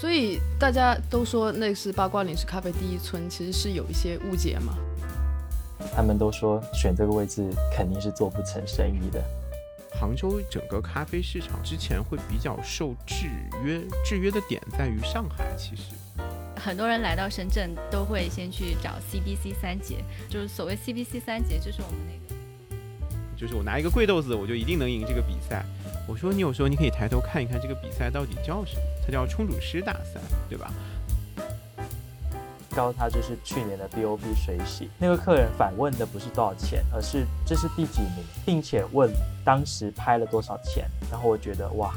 所以大家都说那是八卦岭是咖啡第一村，其实是有一些误解嘛。他们都说选这个位置肯定是做不成生意的。杭州整个咖啡市场之前会比较受制约，制约的点在于上海。其实很多人来到深圳都会先去找 CBC 三杰，就是所谓 CBC 三杰，就是我们那个，就是我拿一个贵豆子，我就一定能赢这个比赛。我说你有时候你可以抬头看一看这个比赛到底叫什么，它叫冲煮师大赛，对吧？告诉他这是去年的 BOP 水洗，那个客人反问的不是多少钱，而是这是第几名，并且问当时拍了多少钱。然后我觉得哇，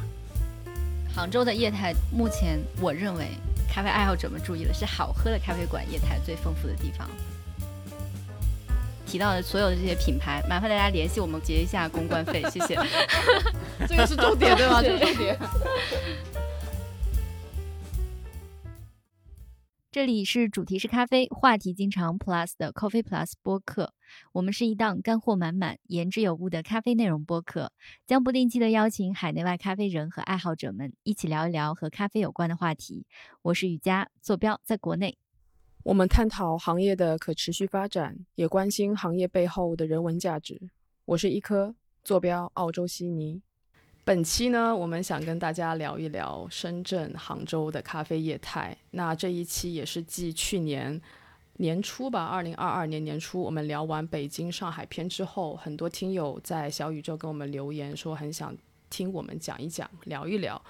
杭州的业态目前我认为咖啡爱好者们注意了，是好喝的咖啡馆业态最丰富的地方。提到的所有的这些品牌，麻烦大家联系我们结一下公关费，谢谢。这个是重点对吗？这是重点。这里是主题是咖啡，话题经常 Plus 的 Coffee Plus 播客。我们是一档干货满满、言之有物的咖啡内容播客，将不定期的邀请海内外咖啡人和爱好者们一起聊一聊和咖啡有关的话题。我是雨佳，坐标在国内。我们探讨行业的可持续发展，也关心行业背后的人文价值。我是一颗，坐标澳洲悉尼。本期呢，我们想跟大家聊一聊深圳、杭州的咖啡业态。那这一期也是继去年年初吧，二零二二年年初我们聊完北京、上海篇之后，很多听友在小宇宙跟我们留言说，很想听我们讲一讲、聊一聊。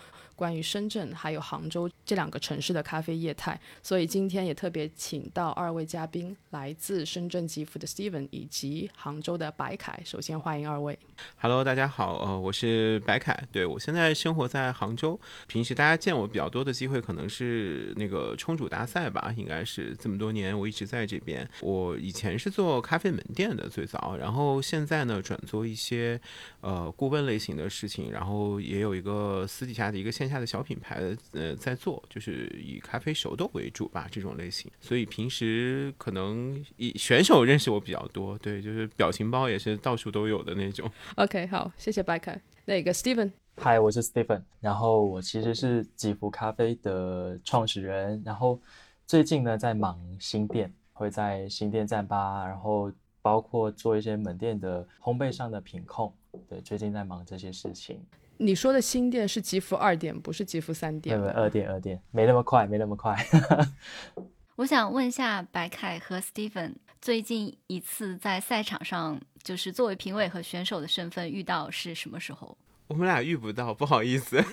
关于深圳还有杭州这两个城市的咖啡业态，所以今天也特别请到二位嘉宾，来自深圳吉福的 Steven 以及杭州的白凯。首先欢迎二位。Hello，大家好，呃，我是白凯，对我现在生活在杭州。平时大家见我比较多的机会，可能是那个冲煮大赛吧，应该是这么多年我一直在这边。我以前是做咖啡门店的最早，然后现在呢转做一些呃顾问类型的事情，然后也有一个私底下的一个线。下的小品牌的呃在做，就是以咖啡熟豆为主吧，这种类型。所以平时可能以选手认识我比较多，对，就是表情包也是到处都有的那种。OK，好，谢谢白凯。那个 Steven，嗨，我是 Steven，然后我其实是吉福咖啡的创始人，然后最近呢在忙新店，会在新店站吧，然后包括做一些门店的烘焙上的品控，对，最近在忙这些事情。你说的新店是吉福二店，不是吉福三店。对，二店二店，没那么快，没那么快。我想问一下白凯和 Steven，最近一次在赛场上，就是作为评委和选手的身份遇到是什么时候？我们俩遇不到，不好意思。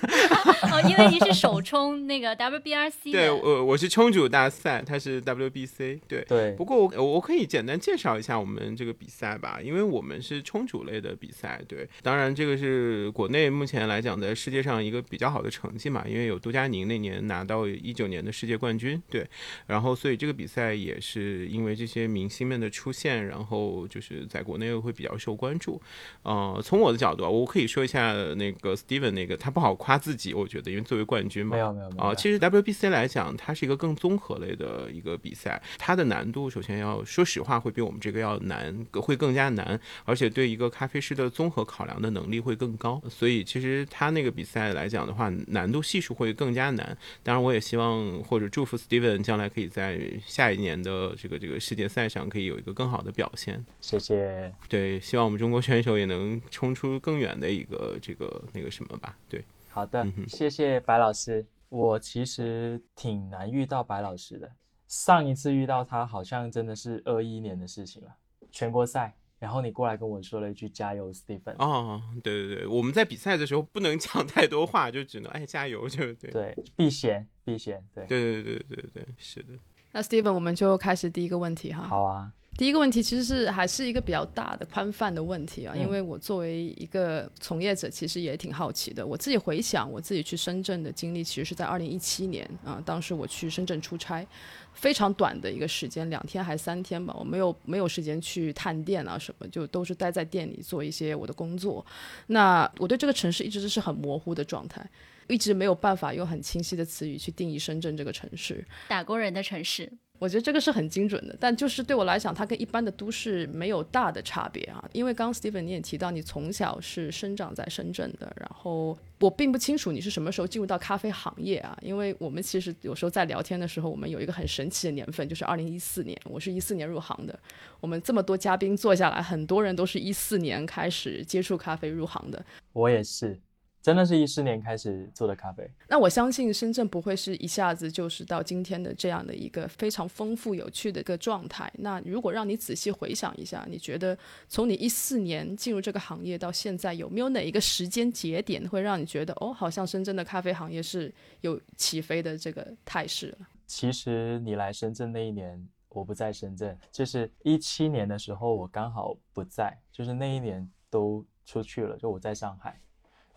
哦，因为您是首冲那个 WBRC。对，我我是冲煮大赛，他是 WBC。对对。不过我我可以简单介绍一下我们这个比赛吧，因为我们是冲煮类的比赛。对，当然这个是国内目前来讲在世界上一个比较好的成绩嘛，因为有杜佳宁那年拿到一九年的世界冠军。对，然后所以这个比赛也是因为这些明星们的出现，然后就是在国内会比较受关注。呃，从我的角度啊，我可以说一下。那个 Steven 那个他不好夸自己，我觉得，因为作为冠军嘛，没有没有啊。其实 WBC 来讲，它是一个更综合类的一个比赛，它的难度首先要说实话会比我们这个要难，会更加难，而且对一个咖啡师的综合考量的能力会更高。所以其实他那个比赛来讲的话，难度系数会更加难。当然，我也希望或者祝福 Steven 将来可以在下一年的这个这个世界赛上可以有一个更好的表现。谢谢。对，希望我们中国选手也能冲出更远的一个这。个那个什么吧，对，好的，谢谢白老师。我其实挺难遇到白老师的，上一次遇到他好像真的是二一年的事情了，全国赛。然后你过来跟我说了一句“加油，Stephen”。哦，对对对，我们在比赛的时候不能 讲太多话，就只能哎加油，就对。对，避嫌避嫌，对。对对对对对对，是的。那 Stephen，我们就开始第一个问题哈。好啊。第一个问题其实是还是一个比较大的宽泛的问题啊，因为我作为一个从业者，其实也挺好奇的。我自己回想我自己去深圳的经历，其实是在二零一七年啊，当时我去深圳出差，非常短的一个时间，两天还是三天吧，我没有没有时间去探店啊什么，就都是待在店里做一些我的工作。那我对这个城市一直都是很模糊的状态。一直没有办法用很清晰的词语去定义深圳这个城市，打工人的城市。我觉得这个是很精准的，但就是对我来讲，它跟一般的都市没有大的差别啊。因为刚 Steven 你也提到，你从小是生长在深圳的，然后我并不清楚你是什么时候进入到咖啡行业啊。因为我们其实有时候在聊天的时候，我们有一个很神奇的年份，就是二零一四年，我是一四年入行的。我们这么多嘉宾坐下来，很多人都是一四年开始接触咖啡入行的。我也是。真的是一四年开始做的咖啡，那我相信深圳不会是一下子就是到今天的这样的一个非常丰富有趣的一个状态。那如果让你仔细回想一下，你觉得从你一四年进入这个行业到现在，有没有哪一个时间节点会让你觉得哦，好像深圳的咖啡行业是有起飞的这个态势了？其实你来深圳那一年，我不在深圳，就是一七年的时候，我刚好不在，就是那一年都出去了，就我在上海。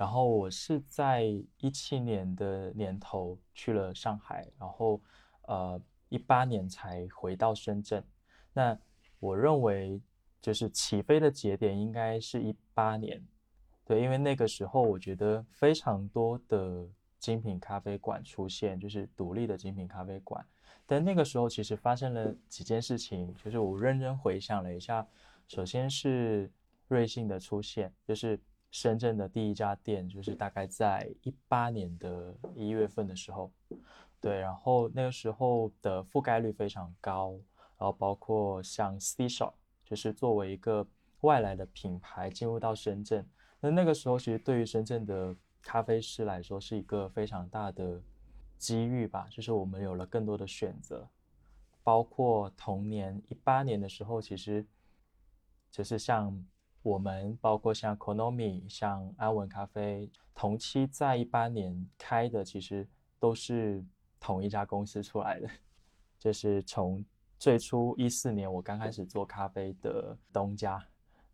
然后我是在一七年的年头去了上海，然后呃一八年才回到深圳。那我认为就是起飞的节点应该是一八年，对，因为那个时候我觉得非常多的精品咖啡馆出现，就是独立的精品咖啡馆。但那个时候其实发生了几件事情，就是我认真回想了一下，首先是瑞幸的出现，就是。深圳的第一家店就是大概在一八年的一月份的时候，对，然后那个时候的覆盖率非常高，然后包括像 C Shop，就是作为一个外来的品牌进入到深圳，那那个时候其实对于深圳的咖啡师来说是一个非常大的机遇吧，就是我们有了更多的选择，包括同年一八年的时候，其实就是像。我们包括像 Konomi、像安稳咖啡，同期在一八年开的，其实都是同一家公司出来的。就是从最初一四年我刚开始做咖啡的东家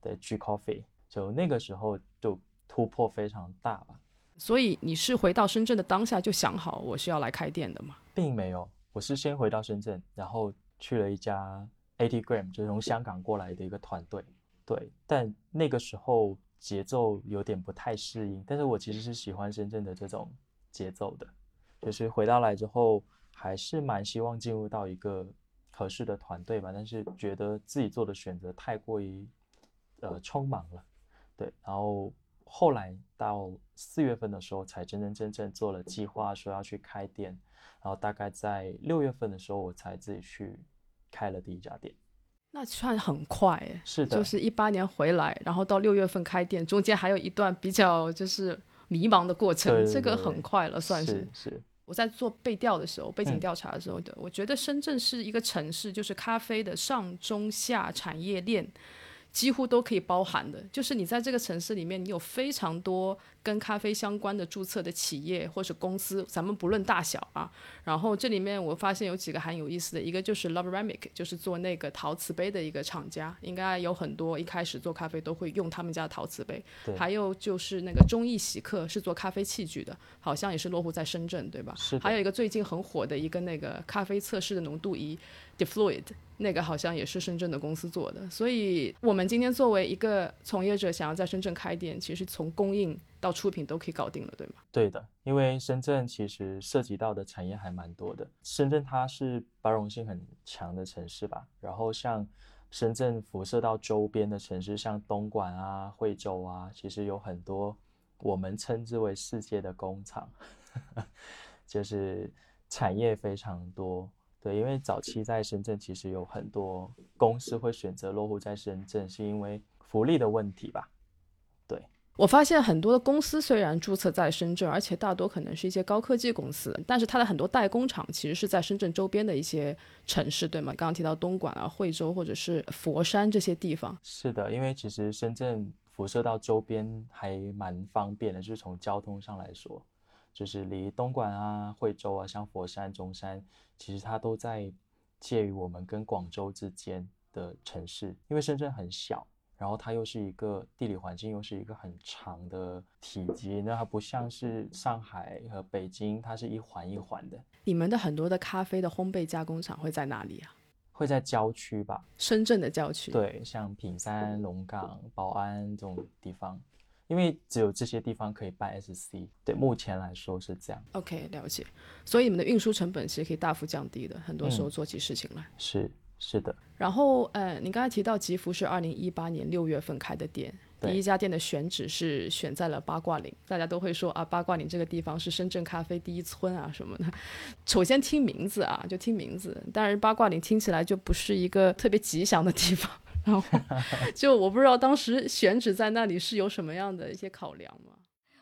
的 G Coffee，就那个时候就突破非常大吧。所以你是回到深圳的当下就想好我是要来开店的吗？并没有，我是先回到深圳，然后去了一家 Eighty Gram，就是从香港过来的一个团队。对，但那个时候节奏有点不太适应。但是我其实是喜欢深圳的这种节奏的，就是回到来之后，还是蛮希望进入到一个合适的团队吧。但是觉得自己做的选择太过于呃匆忙了，对。然后后来到四月份的时候，才真真正正做了计划，说要去开店。然后大概在六月份的时候，我才自己去开了第一家店。那算很快哎，是的，就是一八年回来，然后到六月份开店，中间还有一段比较就是迷茫的过程，这个很快了，算是。是。我在做背调的时候，背景调查的时候的，我觉得深圳是一个城市，就是咖啡的上中下产业链。几乎都可以包含的，就是你在这个城市里面，你有非常多跟咖啡相关的注册的企业或者公司，咱们不论大小啊。然后这里面我发现有几个很有意思的，一个就是 Love Ramic，就是做那个陶瓷杯的一个厂家，应该有很多一开始做咖啡都会用他们家的陶瓷杯。还有就是那个中意喜客是做咖啡器具的，好像也是落户在深圳，对吧？还有一个最近很火的一个那个咖啡测试的浓度仪，Defluid。那个好像也是深圳的公司做的，所以我们今天作为一个从业者，想要在深圳开店，其实从供应到出品都可以搞定了，对吗？对的，因为深圳其实涉及到的产业还蛮多的。深圳它是包容性很强的城市吧，然后像深圳辐射到周边的城市，像东莞啊、惠州啊，其实有很多我们称之为世界的工厂，就是产业非常多。对，因为早期在深圳，其实有很多公司会选择落户在深圳，是因为福利的问题吧？对，我发现很多的公司虽然注册在深圳，而且大多可能是一些高科技公司，但是它的很多代工厂其实是在深圳周边的一些城市，对吗？刚刚提到东莞啊、惠州或者是佛山这些地方。是的，因为其实深圳辐射到周边还蛮方便的，就是从交通上来说。就是离东莞啊、惠州啊，像佛山、中山，其实它都在介于我们跟广州之间的城市。因为深圳很小，然后它又是一个地理环境，又是一个很长的体积，那它不像是上海和北京，它是一环一环的。你们的很多的咖啡的烘焙加工厂会在哪里啊？会在郊区吧？深圳的郊区。对，像品山、龙岗、宝安这种地方。因为只有这些地方可以办 SC。对，目前来说是这样。OK，了解。所以你们的运输成本其实可以大幅降低的，很多时候嗯做起事情来。是是的，然后，呃，你刚才提到吉福是二零一八年六月份开的店，第一家店的选址是选在了八卦岭，大家都会说啊，八卦岭这个地方是深圳咖啡第一村啊什么的。首先听名字啊，就听名字，但是八卦岭听起来就不是一个特别吉祥的地方。然后，就我不知道当时选址在那里是有什么样的一些考量吗？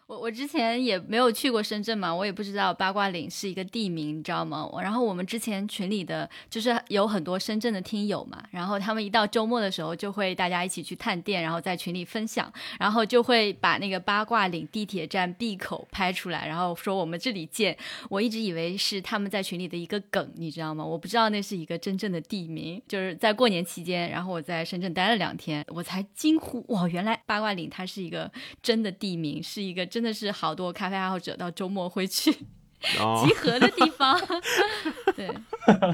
我我之前也没有去过深圳嘛，我也不知道八卦岭是一个地名，你知道吗？然后我们之前群里的就是有很多深圳的听友嘛，然后他们一到周末的时候就会大家一起去探店，然后在群里分享，然后就会把那个八卦岭地铁站 B 口拍出来，然后说我们这里见。我一直以为是他们在群里的一个梗，你知道吗？我不知道那是一个真正的地名。就是在过年期间，然后我在深圳待了两天，我才惊呼哇，原来八卦岭它是一个真的地名，是一个真的是好多咖啡爱好者到周末会去哦 集合的地方。对，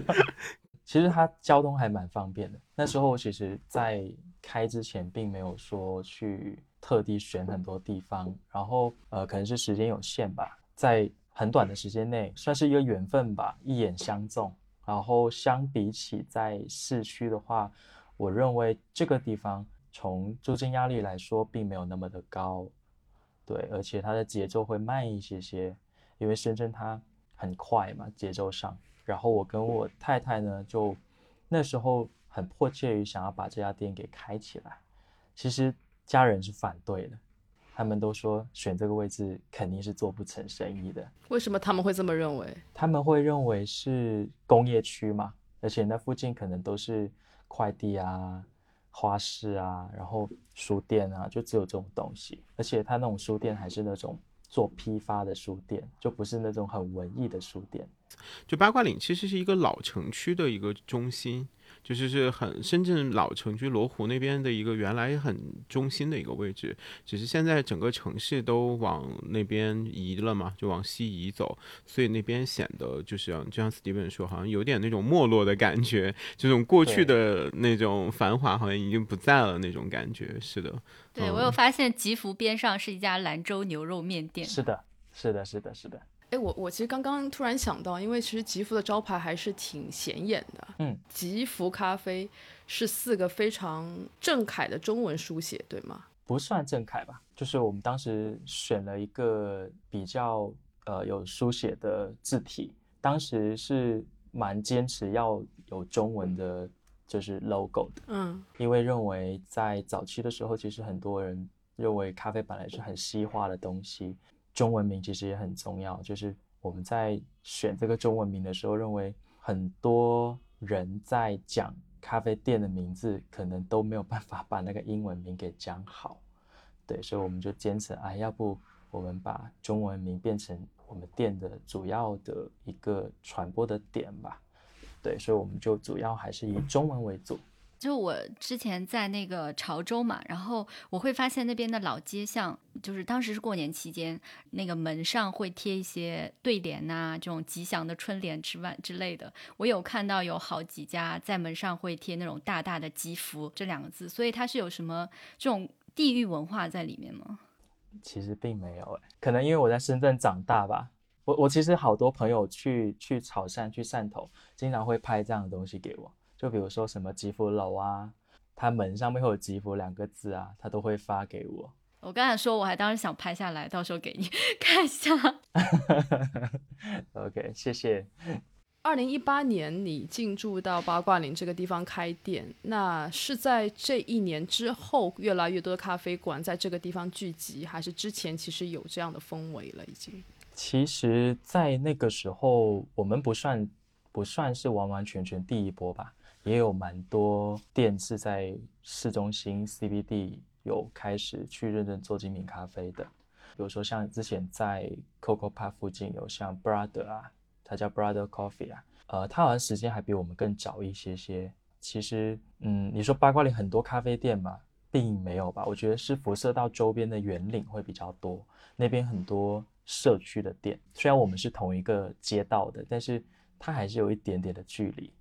其实它交通还蛮方便的。那时候其实，在开之前并没有说去特地选很多地方，然后呃，可能是时间有限吧，在很短的时间内，算是一个缘分吧，一眼相中。然后相比起在市区的话，我认为这个地方从租金压力来说，并没有那么的高，对，而且它的节奏会慢一些些，因为深圳它很快嘛，节奏上。然后我跟我太太呢，就那时候很迫切于想要把这家店给开起来。其实家人是反对的，他们都说选这个位置肯定是做不成生意的。为什么他们会这么认为？他们会认为是工业区嘛，而且那附近可能都是快递啊、花市啊，然后书店啊，就只有这种东西。而且他那种书店还是那种做批发的书店，就不是那种很文艺的书店。就八卦岭其实是一个老城区的一个中心，就是是很深圳老城区罗湖那边的一个原来很中心的一个位置，只是现在整个城市都往那边移了嘛，就往西移走，所以那边显得就是像就像 Steven 说，好像有点那种没落的感觉，这种过去的那种繁华好像已经不在了那种感觉。是的，嗯对我有发现吉福边上是一家兰州牛肉面店。是的，是的，是的，是的。哎，我我其实刚刚突然想到，因为其实吉福的招牌还是挺显眼的。嗯，吉福咖啡是四个非常正楷的中文书写，对吗？不算正楷吧，就是我们当时选了一个比较呃有书写的字体，当时是蛮坚持要有中文的，就是 logo 的，嗯因为认为在早期的时候，其实很多人认为咖啡本来是很西化的东西，中文名其实也很重要，就是我们在选这个中文名的时候，认为很多人在讲咖啡店的名字，可能都没有办法把那个英文名给讲好。对，所以我们就坚持，哎，要不我们把中文名变成我们店的主要的一个传播的点吧。对，所以我们就主要还是以中文为主。就我之前在那个潮州嘛，然后我会发现那边的老街巷，就是当时是过年期间，那个门上会贴一些对联呐、这种吉祥的春联之外之类的。我有看到有好几家在门上会贴那种大大的“吉福”这两个字，所以它是有什么这种地域文化在里面吗？其实并没有哎，可能因为我在深圳长大吧。我我其实好多朋友去去潮汕、去汕头，经常会拍这样的东西给我。就比如说什么吉福楼啊，它门上面会有“吉福”两个字啊，他都会发给我。我刚才说我还当时想拍下来，到时候给你 看一下。OK，谢谢。二零一八年你进驻到八卦岭这个地方开店，那是在这一年之后，越来越多的咖啡馆在这个地方聚集，还是之前其实有这样的氛围了已经？其实，在那个时候，我们不算不算是完完全全第一波吧，也有蛮多店是在市中心 CBD 有开始去认真做精品咖啡的。比如说像之前在 Coco Park 附近有像 Brother 啊，它叫 Brother Coffee 啊，呃，它好像时间还比我们更早一些些。其实，嗯，你说八卦岭很多咖啡店嘛，并没有吧？我觉得是辐射到周边的园岭会比较多，那边很多社区的店，虽然我们是同一个街道的，但是它还是有一点点的距离。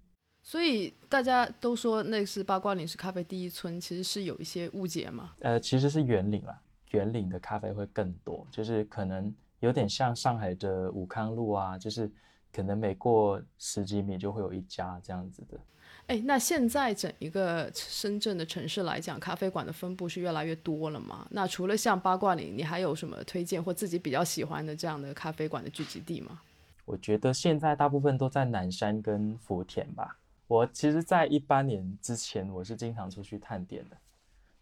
所以大家都说那是八卦岭是咖啡第一村，其实是有一些误解嘛。呃，其实是圆岭啦，圆岭的咖啡会更多，就是可能有点像上海的武康路啊，就是可能每过十几米就会有一家这样子的。哎，那现在整一个深圳的城市来讲，咖啡馆的分布是越来越多了吗？那除了像八卦岭，你还有什么推荐或自己比较喜欢的这样的咖啡馆的聚集地吗？我觉得现在大部分都在南山跟福田吧。我其实，在一八年之前，我是经常出去探店的。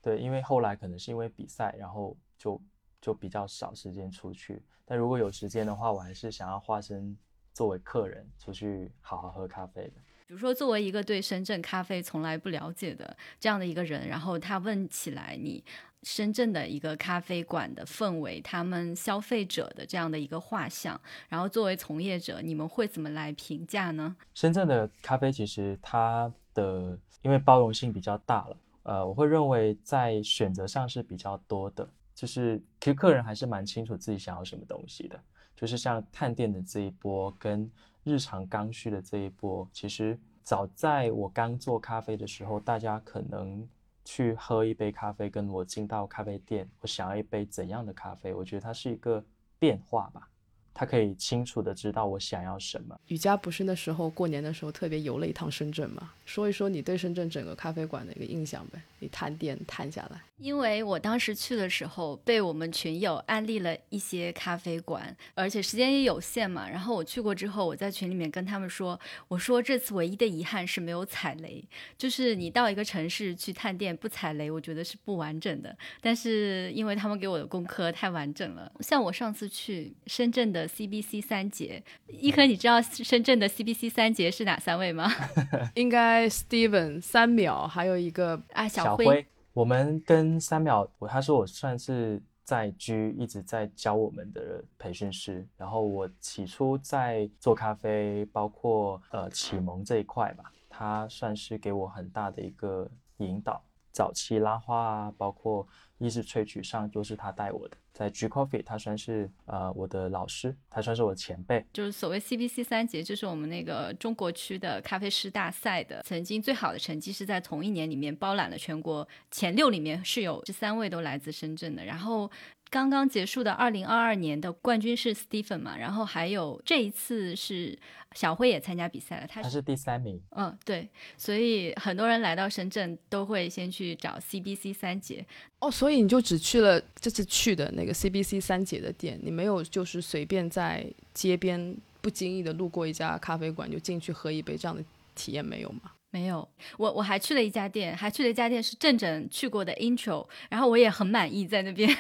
对，因为后来可能是因为比赛，然后就就比较少时间出去。但如果有时间的话，我还是想要化身作为客人出去好好喝咖啡的。比如说，作为一个对深圳咖啡从来不了解的这样的一个人，然后他问起来你深圳的一个咖啡馆的氛围，他们消费者的这样的一个画像，然后作为从业者，你们会怎么来评价呢？深圳的咖啡其实它的因为包容性比较大了，呃，我会认为在选择上是比较多的，就是其实客人还是蛮清楚自己想要什么东西的，就是像探店的这一波跟。日常刚需的这一波，其实早在我刚做咖啡的时候，大家可能去喝一杯咖啡，跟我进到咖啡店，我想要一杯怎样的咖啡？我觉得它是一个变化吧。他可以清楚的知道我想要什么。雨佳不是那时候过年的时候特别游了一趟深圳吗？说一说你对深圳整个咖啡馆的一个印象呗。你探店探下来，因为我当时去的时候被我们群友安利了一些咖啡馆，而且时间也有限嘛。然后我去过之后，我在群里面跟他们说，我说这次唯一的遗憾是没有踩雷，就是你到一个城市去探店不踩雷，我觉得是不完整的。但是因为他们给我的功课太完整了，像我上次去深圳的。CBC 三杰，一科，你知道深圳的 CBC 三杰是哪三位吗？应该 Steven 三秒，还有一个啊小辉。我们跟三秒，我他说我算是在居一直在教我们的培训师。然后我起初在做咖啡，包括呃启蒙这一块吧，他算是给我很大的一个引导。早期拉花啊，包括意式萃取上，都是他带我的。在 G Coffee，他算是呃我的老师，他算是我的前辈。就是所谓 CBC 三杰，就是我们那个中国区的咖啡师大赛的，曾经最好的成绩是在同一年里面包揽了全国前六，里面是有这三位都来自深圳的。然后。刚刚结束的二零二二年的冠军是 Stephen 嘛，然后还有这一次是小辉也参加比赛了，他是第三名。嗯，对，所以很多人来到深圳都会先去找 CBC 三姐。哦，所以你就只去了这次去的那个 CBC 三姐的店，你没有就是随便在街边不经意的路过一家咖啡馆就进去喝一杯这样的体验没有吗？没有，我我还去了一家店，还去了一家店是正正去过的 Intro，然后我也很满意在那边。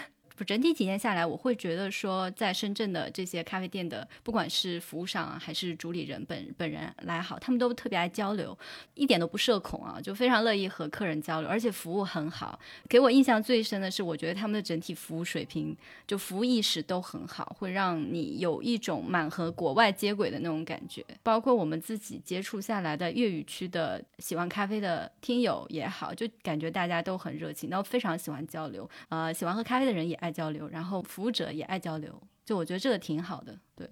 整体体验下来，我会觉得说，在深圳的这些咖啡店的，不管是服务上，还是主理人本本人来好，他们都特别爱交流，一点都不社恐啊，就非常乐意和客人交流，而且服务很好。给我印象最深的是，我觉得他们的整体服务水平，就服务意识都很好，会让你有一种满和国外接轨的那种感觉。包括我们自己接触下来的粤语区的喜欢咖啡的听友也好，就感觉大家都很热情，都非常喜欢交流，呃，喜欢喝咖啡的人也爱。交流，然后服务者也爱交流，就我觉得这个挺好的。对，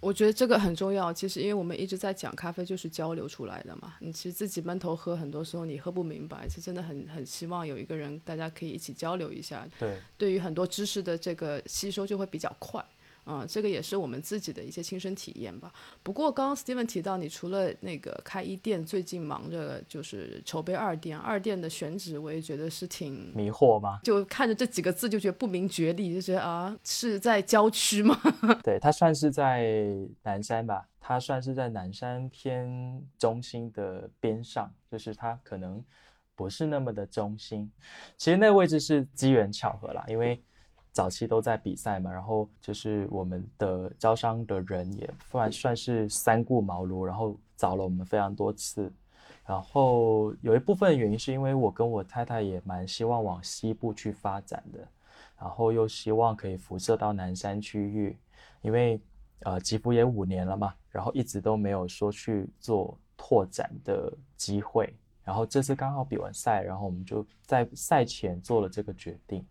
我觉得这个很重要。其实，因为我们一直在讲咖啡就是交流出来的嘛。你其实自己闷头喝，很多时候你喝不明白，是真的很很希望有一个人，大家可以一起交流一下。对，对于很多知识的这个吸收就会比较快。嗯，这个也是我们自己的一些亲身体验吧。不过刚刚 Steven 提到，你除了那个开一店，最近忙着就是筹备二店。二店的选址，我也觉得是挺迷惑吗？就看着这几个字就觉得不明觉厉，就觉得啊是在郊区吗？对，它算是在南山吧，它算是在南山偏中心的边上，就是它可能不是那么的中心。其实那个位置是机缘巧合啦，因为。早期都在比赛嘛，然后就是我们的招商的人也算算是三顾茅庐，然后找了我们非常多次，然后有一部分原因是因为我跟我太太也蛮希望往西部去发展的，然后又希望可以辐射到南山区域，因为呃吉福也五年了嘛，然后一直都没有说去做拓展的机会，然后这次刚好比完赛，然后我们就在赛前做了这个决定，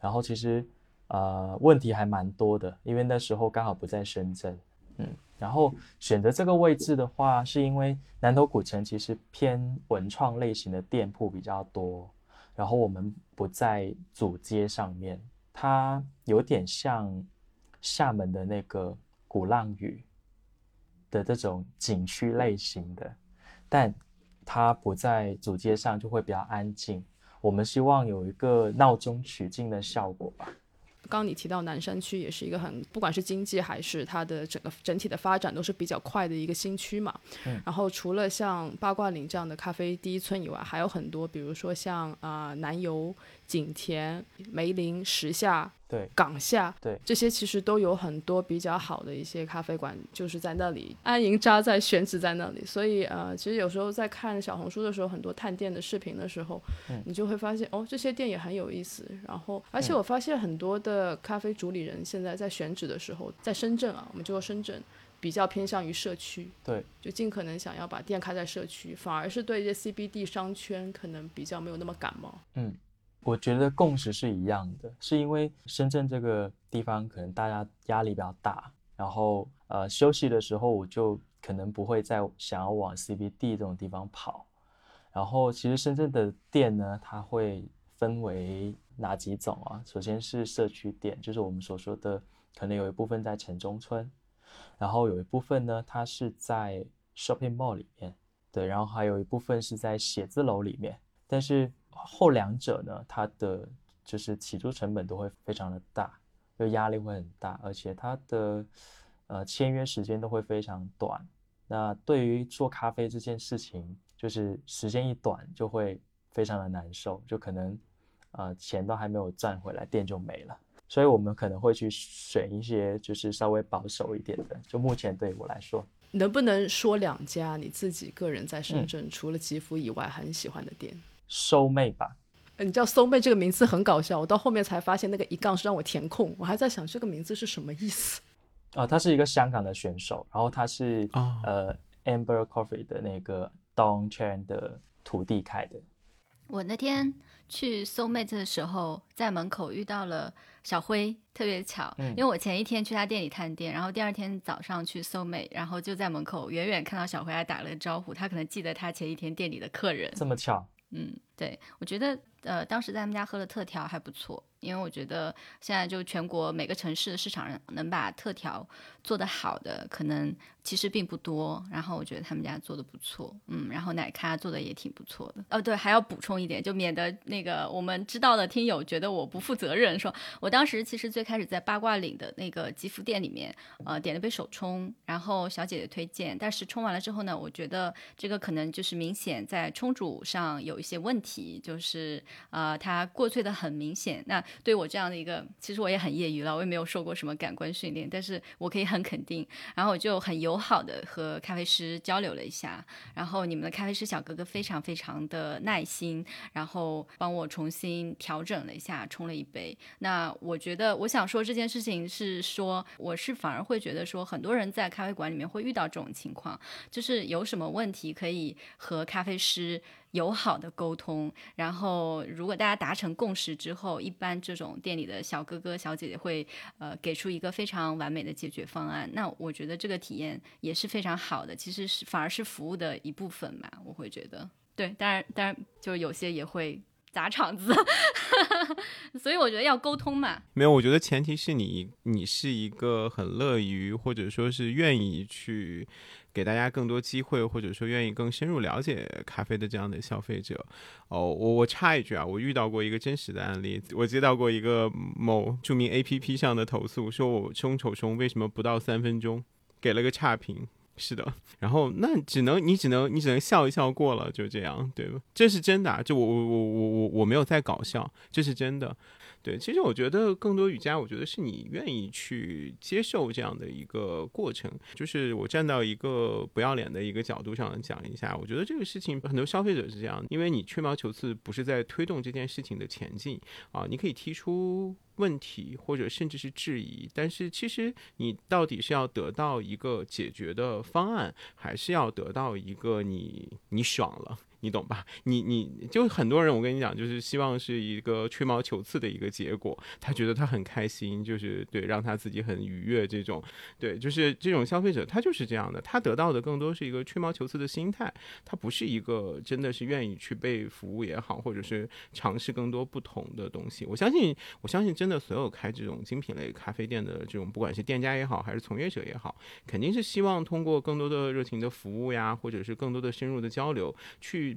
然后其实。呃，问题还蛮多的，因为那时候刚好不在深圳，嗯，然后选择这个位置的话，是因为南头古城其实偏文创类型的店铺比较多，然后我们不在主街上面。它有点像厦门的那个鼓浪屿的这种景区类型的，但它不在主街上，就会比较安静。我们希望有一个闹中取静的效果吧。刚刚你提到南山区也是一个很，不管是经济还是它的整个整体的发展都是比较快的一个新区嘛。嗯然后除了像八卦岭这样的咖啡第一村以外，还有很多，比如说像啊、南油、景田、梅林、石下、对港下，对这些其实都有很多比较好的一些咖啡馆，就是在那里安营扎寨、选址在那里。所以呃，其实有时候在看小红书的时候，很多探店的视频的时候，嗯你就会发现哦，这些店也很有意思。然后，而且我发现很多的咖啡主理人现在在选址的时候，在深圳啊，我们就说深圳。比较偏向于社区，对，就尽可能想要把店开在社区，反而是对这些 CBD 商圈可能比较没有那么感冒。我觉得共识是一样的，是因为深圳这个地方可能大家压力比较大，然后呃休息的时候我就可能不会再想要往 CBD 这种地方跑。然后其实深圳的店呢，它会分为哪几种啊？首先是社区店，就是我们所说的，可能有一部分在城中村，然后有一部分呢，它是在 shopping mall 里面，对，然后还有一部分是在写字楼里面。但是后两者呢，它的就是起租成本都会非常的大，就压力会很大，而且它的呃签约时间都会非常短。那对于做咖啡这件事情，就是时间一短就会非常的难受，就可能呃钱都还没有赚回来，店就没了。所以我们可能会去选一些就是稍微保守一点的。就目前对我来说，能不能说两家你自己个人在深嗯圳、除了吉福以外很喜欢的店？收妹吧，呃你知道“搜妹”这个名字很搞笑，我到后面才发现那个一杠是让我填空，我还在想这个名字是什么意思。啊、他是一个香港的选手，然后他是、哦呃 Amber Coffee 的那个 Don Chan 的徒弟开的。我那天去 Soulmate 的时候，在门口遇到了小辉，特别巧，嗯因为我前一天去他店里探店，然后第二天早上去 Soulmate，然后就在门口远远看到小辉还打了个招呼，他可能记得他前一天店里的客人。这么巧，嗯，对，我觉得呃，当时在他们家喝的特调还不错，因为我觉得现在就全国每个城市的市场上能把特调做得好的，可能其实并不多。然后我觉得他们家做的不错，嗯，然后奶咖做的也挺不错的。哦，对，还要补充一点，就免得那个我们知道的听友觉得我不负责任，说我当时其实最开始在八卦岭的那个吉福店里面，呃，点了杯手冲，然后小姐姐推荐，但是冲完了之后呢，我觉得这个可能就是明显在冲煮上有一些问题，就是呃，它过萃的很明显。那对我这样的一个，其实我也很业余了，我也没有受过什么感官训练，但是我可以很肯定。然后我就很友好的和咖啡师交流了一下，然后你们的咖啡师小哥哥非常非常的耐心，然后帮我重新调整了一下，冲了一杯。那我觉得，我想说这件事情是说，我是反而会觉得说，很多人在咖啡馆里面会遇到这种情况，就是有什么问题可以和咖啡师友好的沟通，然后如果大家达成共识之后，一般这种店里的小哥哥小姐姐会呃给出一个非常完美的解决方案。那我觉得这个体验也是非常好的，其实是反而是服务的一部分吧，我会觉得。对，当然当然就有些也会砸场子，所以我觉得要沟通嘛。没有，我觉得前提是你你是一个很乐于或者说是愿意去给大家更多机会，或者说愿意更深入了解咖啡的这样的消费者。哦，我我插一句啊，我遇到过一个真实的案例，我接到过一个某著名 APP 上的投诉，说我冲丑冲为什么不到三分钟，给了个差评。是的，然后那只能你只能你只能笑一笑过了，就这样，对吧？这是真的啊，就我我我我我我没有在搞笑，这是真的。对，其实我觉得更多瑜伽，我觉得是你愿意去接受这样的一个过程。就是我站到一个不要脸的一个角度上讲一下，我觉得这个事情很多消费者是这样，因为你吹毛求疵，不是在推动这件事情的前进啊。你可以提出问题或者甚至是质疑，但是其实你到底是要得到一个解决的方案，还是要得到一个你你爽了？你懂吧？你你就很多人，我跟你讲，就是希望是一个吹毛求疵的一个结果，他觉得他很开心，就是对让他自己很愉悦这种，对，就是这种消费者他就是这样的，他得到的更多是一个吹毛求疵的心态，他不是一个真的是愿意去被服务也好，或者是尝试更多不同的东西。我相信，我相信真的所有开这种精品类咖啡店的这种，不管是店家也好，还是从业者也好，肯定是希望通过更多的热情的服务呀，或者是更多的深入的交流去。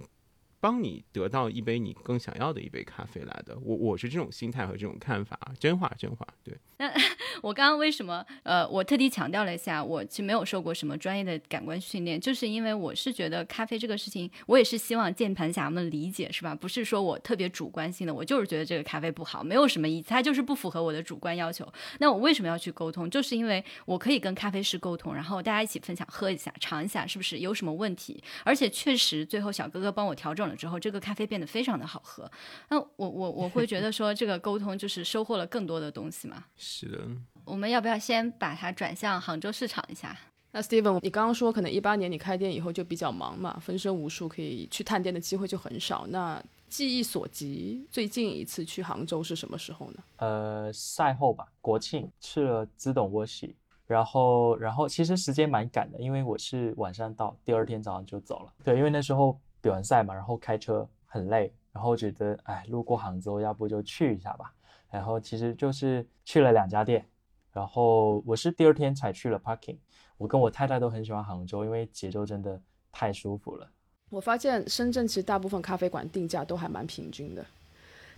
帮你得到一杯你更想要的一杯咖啡来的，我我是这种心态和这种看法，真话真话，对。那 我刚刚为什么呃，我特地强调了一下，我其实没有受过什么专业的感官训练，就是因为我是觉得咖啡这个事情，我也是希望键盘侠们理解，是吧？不是说我特别主观性的，我就是觉得这个咖啡不好，没有什么意思，它就是不符合我的主观要求。那我为什么要去沟通？就是因为我可以跟咖啡师沟通，然后大家一起分享，喝一下，尝一下，是不是有什么问题？而且确实最后小哥哥帮我调整了之后，这个咖啡变得非常的好喝。那我我我会觉得说，这个沟通就是收获了更多的东西嘛。是的。我们要不要先把它转向杭州市场一下？那 Steven，你刚刚说可能一八年你开店以后就比较忙嘛，分身无数，可以去探店的机会就很少。那记忆所及，最近一次去杭州是什么时候呢？呃，赛后吧，国庆去了资董窝西，然后然后其实时间蛮赶的，因为我是晚上到，第二天早上就走了。对，因为那时候比完赛嘛，然后开车很累，然后觉得哎，路过杭州，要不就去一下吧。然后其实就是去了两家店。然后我是第二天才去了 parking。我跟我太太都很喜欢杭州，因为节奏真的太舒服了。我发现深圳其实大部分咖啡馆定价都还蛮平均的，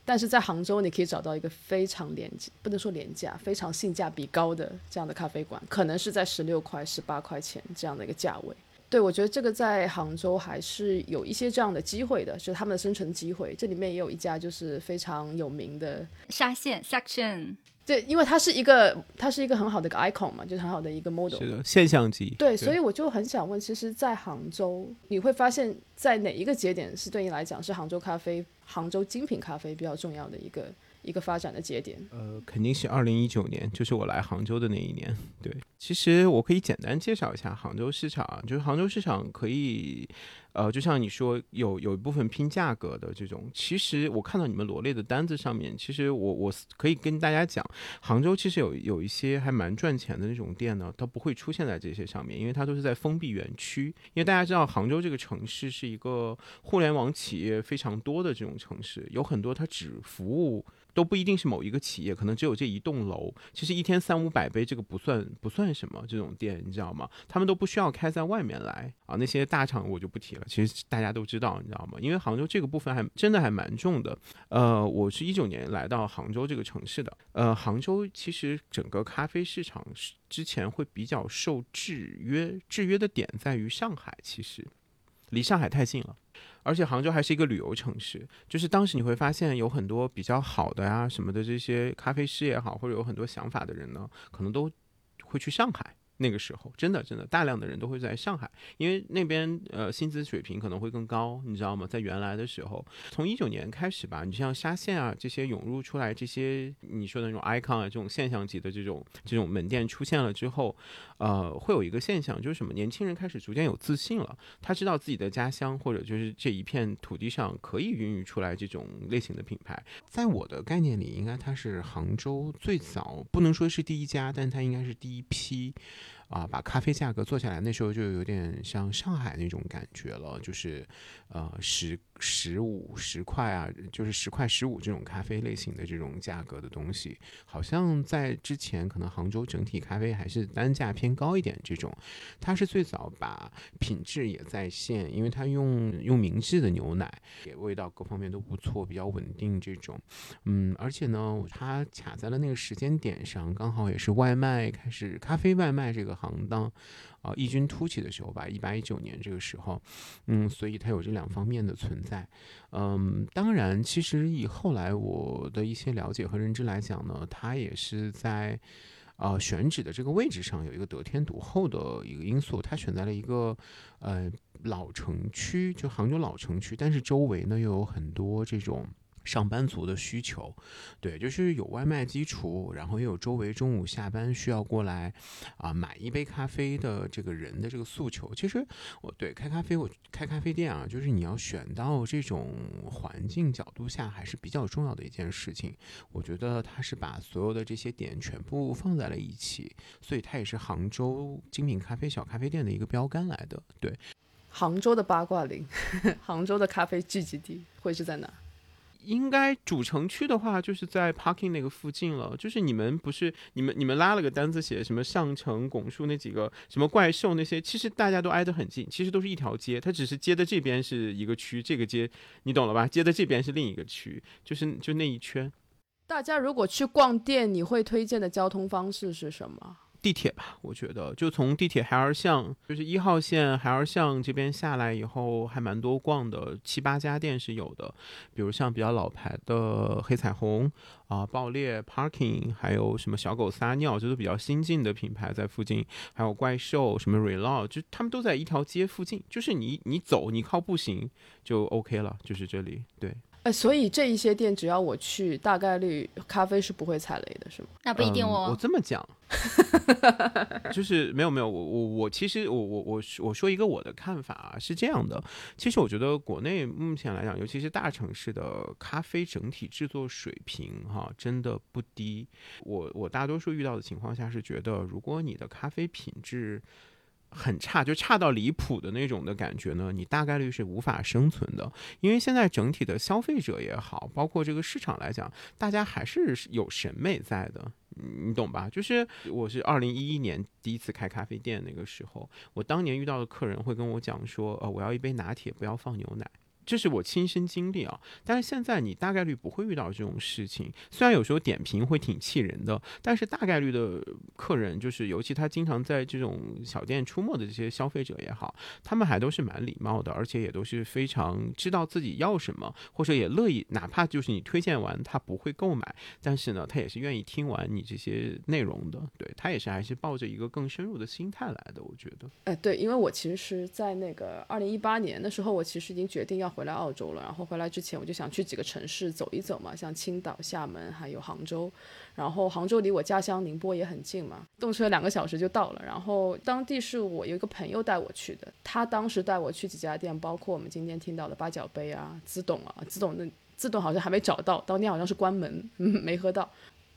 但是在杭州你可以找到一个非常廉价，不能说廉价，非常性价比高的这样的咖啡馆，可能是在十六块、十八块钱这样的一个价位。对我觉得这个在杭州还是有一些这样的机会的，就是他们的生存机会。这里面也有一家就是非常有名的沙县 section。对，因为它是一个，它是一个很好的一个 icon 嘛，就是很好的一个 model。是的，现象级。对，所以我就很想问，其实，在杭州，你会发现在哪一个节点是对你来讲是杭州咖啡、杭州精品咖啡比较重要的一个一个发展的节点？呃，肯定是二零一九年，就是我来杭州的那一年。对，其实我可以简单介绍一下杭州市场，就是杭州市场可以。呃，就像你说，有有一部分拼价格的这种，其实我看到你们罗列的单子上面，其实我我可以跟大家讲，杭州其实有有一些还蛮赚钱的那种店呢，它不会出现在这些上面，因为它都是在封闭园区。因为大家知道，杭州这个城市是一个互联网企业非常多的这种城市，有很多它只服务。都不一定是某一个企业，可能只有这一栋楼。其实一天三五百杯，这个不算不算什么。这种店你知道吗？他们都不需要开在外面来啊。那些大厂我就不提了，其实大家都知道，你知道吗？因为杭州这个部分还真的还蛮重的。呃，我是一九年来到杭州这个城市的。呃，杭州其实整个咖啡市场之前会比较受制约，制约的点在于上海，其实离上海太近了。而且杭州还是一个旅游城市，就是当时你会发现有很多比较好的呀什么的这些咖啡师也好，或者有很多想法的人呢，可能都会去上海。那个时候，真的真的大量的人都会在上海，因为那边呃薪资水平可能会更高，你知道吗？在原来的时候，从一九年开始吧，你像沙县啊这些涌入出来，这些你说的那种 icon 啊这种现象级的这种这种门店出现了之后，呃，会有一个现象，就是什么？年轻人开始逐渐有自信了，他知道自己的家乡或者就是这一片土地上可以孕育出来这种类型的品牌。在我的概念里，应该它是杭州最早，不能说是第一家，但它应该是第一批。啊，把咖啡价格做下来，那时候就有点像上海那种感觉了，就是，呃，十十五十块啊，就是十块十五这种咖啡类型的这种价格的东西，好像在之前可能杭州整体咖啡还是单价偏高一点这种，它是最早把品质也在线，因为它用用明治的牛奶，也味道各方面都不错，比较稳定这种，嗯，而且呢，它卡在了那个时间点上，刚好也是外卖开始咖啡外卖这个。行当，啊，异军突起的时候吧，一八一九年这个时候，嗯，所以它有这两方面的存在，嗯，当然，其实以后来我的一些了解和认知来讲呢，它也是在，呃，选址的这个位置上有一个得天独厚的一个因素，它选在了一个，呃，老城区，就杭州老城区，但是周围呢又有很多这种。上班族的需求，对，就是有外卖基础，然后也有周围中午下班需要过来啊买一杯咖啡的这个人的这个诉求。其实我对开咖啡，我开咖啡店啊，就是你要选到这种环境角度下，还是比较重要的一件事情。我觉得它是把所有的这些点全部放在了一起，所以它也是杭州精品咖啡小咖啡店的一个标杆来的。对，杭州的八卦岭，杭州的咖啡聚集地会是在哪？应该主城区的话，就是在 Parking 那个附近了。就是你们不是你们你们拉了个单子写什么上城、拱墅那几个什么怪兽那些，其实大家都挨得很近，其实都是一条街。它只是街的这边是一个区，这个街你懂了吧？街的这边是另一个区，就是就那一圈。大家如果去逛店，你会推荐的交通方式是什么？地铁吧，我觉得就从地铁海尔巷，就是一号线海尔巷这边下来以后，还蛮多逛的，七八家店是有的，比如像比较老牌的黑彩虹啊、爆裂 Parking，还有什么小狗撒尿，这都比较新进的品牌在附近，还有怪兽什么 Relo，就他们都在一条街附近，就是你你走，你靠步行就 OK 了，就是这里，对。哎，所以这一些店只要我去，大概率咖啡是不会踩雷的，是吗？那不一定哦。我这么讲，就是没有没有，我我我其实我我我我说一个我的看法啊，是这样的。其实我觉得国内目前来讲，尤其是大城市的咖啡整体制作水平哈，真的不低。我我大多数遇到的情况下是觉得，如果你的咖啡品质，很差，就差到离谱的那种的感觉呢，你大概率是无法生存的。因为现在整体的消费者也好，包括这个市场来讲，大家还是有审美在的，你懂吧？就是我是二零一一年第一次开咖啡店那个时候，我当年遇到的客人会跟我讲说，呃，我要一杯拿铁，不要放牛奶。这是我亲身经历啊，但是现在你大概率不会遇到这种事情。虽然有时候点评会挺气人的，但是大概率的客人，就是尤其他经常在这种小店出没的这些消费者也好，他们还都是蛮礼貌的，而且也都是非常知道自己要什么，或者也乐意，哪怕就是你推荐完他不会购买，但是呢，他也是愿意听完你这些内容的。对他也是还是抱着一个更深入的心态来的，我觉得。哎，对，因为我其实是在那个二零一八年的时候，我其实已经决定要。回来澳洲了，然后回来之前我就想去几个城市走一走嘛，像青岛、厦门还有杭州。然后杭州离我家乡宁波也很近嘛，动车两个小时就到了。然后当地是我有一个朋友带我去的，他当时带我去几家店，包括我们今天听到的八角杯啊、自董啊、自董那自董好像还没找到，当天好像是关门，没喝到。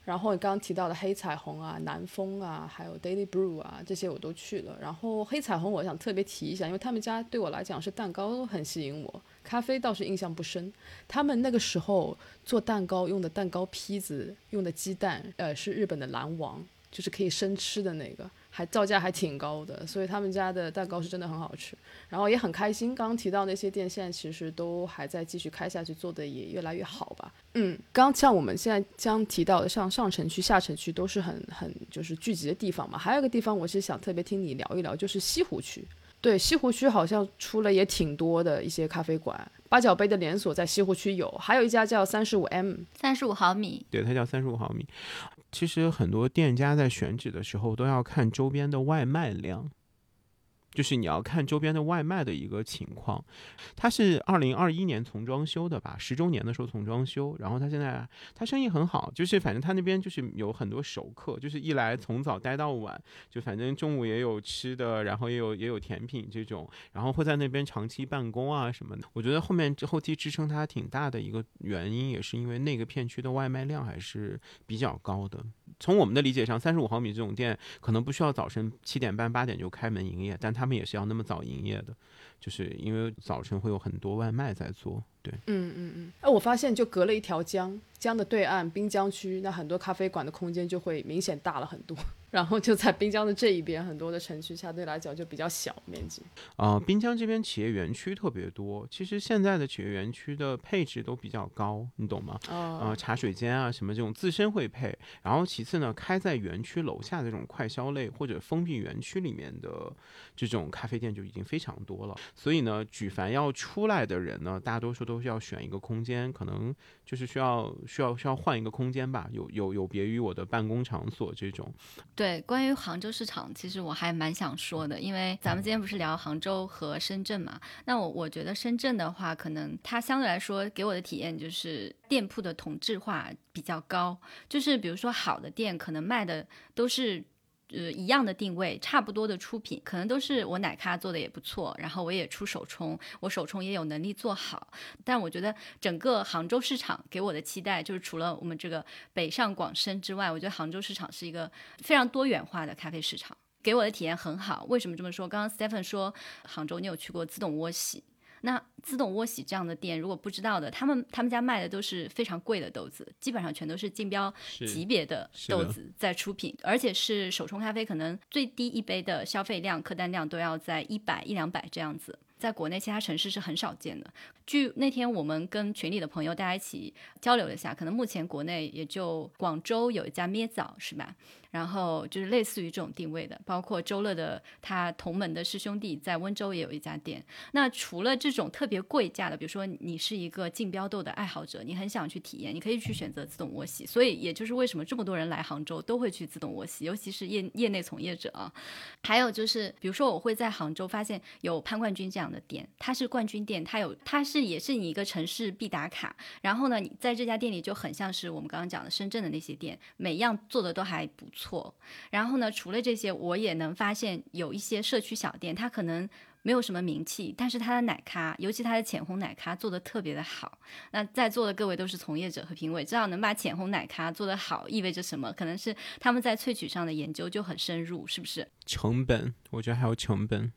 然后你刚刚提到的黑彩虹啊、南风啊，还有 Daily Brew 啊，这些我都去了。然后黑彩虹我想特别提一下，因为他们家对我来讲是蛋糕很吸引我，咖啡倒是印象不深。他们那个时候做蛋糕用的蛋糕坯子、用的鸡蛋，呃，是日本的蓝王，就是可以生吃的那个。还造价还挺高的，所以他们家的蛋糕是真的很好吃，然后也很开心。刚刚提到那些店，现在其实都还在继续开下去，做的也越来越好吧。嗯，刚像我们现在将提到的，像上城区、下城区都是很很就是聚集的地方嘛。还有一个地方，我是想特别听你聊一聊，就是西湖区。对，西湖区好像出了也挺多的一些咖啡馆，八角杯的连锁在西湖区有，还有一家叫三十五 M，三十五毫米，对，它叫三十五毫米。其实很多店家在选址的时候都要看周边的外卖量。就是你要看周边的外卖的一个情况，他是二零二一年从装修的吧，十周年的时候从装修，然后他现在他生意很好，就是反正他那边就是有很多熟客，就是一来从早待到晚，就反正中午也有吃的，然后也有也有甜品这种，然后会在那边长期办公啊什么的。我觉得后面后期支撑他挺大的一个原因，也是因为那个片区的外卖量还是比较高的。从我们的理解上，三十五毫米这种店可能不需要早晨七点半八点就开门营业，但他他们也是要那么早营业的，就是因为早晨会有很多外卖在做。对，嗯嗯嗯。哎，我发现就隔了一条江，江的对岸滨江区，那很多咖啡馆的空间就会明显大了很多。然后就在滨江的这一边，很多的城区相对来讲就比较小面积。啊，滨江这边企业园区特别多。其实现在的企业园区的配置都比较高，你懂吗？啊，茶水间啊什么这种自身会配。然后其次呢，开在园区楼下的这种快消类或者封闭园区里面的这种咖啡店就已经非常多了。所以呢，举凡要出来的人呢，大多数都需要选一个空间，可能就是需要需要需要换一个空间吧，有有有别于我的办公场所这种。对，关于杭州市场，其实我还蛮想说的，因为咱们今天不是聊杭州和深圳嘛？那我我觉得深圳的话，可能它相对来说给我的体验就是店铺的同质化比较高，就是比如说好的店可能卖的都是。呃，一样的定位，差不多的出品，可能都是我奶咖做的也不错，然后我也出手冲，我手冲也有能力做好。但我觉得整个杭州市场给我的期待，就是除了我们这个北上广深之外，我觉得杭州市场是一个非常多元化的咖啡市场，给我的体验很好。为什么这么说？刚刚 Stephen 说杭州，你有去过自动窝洗？那自动窝洗这样的店，如果不知道的，他们他们家卖的都是非常贵的豆子，基本上全都是竞标级别的豆子在出品，而且是手冲咖啡，可能最低一杯的消费量、客单量都要在一百一两百这样子，在国内其他城市是很少见的。据那天我们跟群里的朋友大家一起交流了一下，可能目前国内也就广州有一家咩枣，是吧？然后就是类似于这种定位的，包括周乐的他同门的师兄弟在温州也有一家店。那除了这种特别贵价的，比如说你是一个竞标豆的爱好者，你很想去体验，你可以去选择自动窝洗。所以也就是为什么这么多人来杭州都会去自动窝洗，尤其是业业内从业者啊。还有就是，比如说我会在杭州发现有潘冠军这样的店，它是冠军店，它有它是也是你一个城市必打卡。然后呢，你在这家店里就很像是我们刚刚讲的深圳的那些店，每样做的都还不。错，然后呢？除了这些，我也能发现有一些社区小店，它可能没有什么名气，但是它的奶咖，尤其它的浅红奶咖做的特别的好。那在座的各位都是从业者和评委，知道能把浅红奶咖做得好意味着什么？可能是他们在萃取上的研究就很深入，是不是？成本，我觉得还有成本。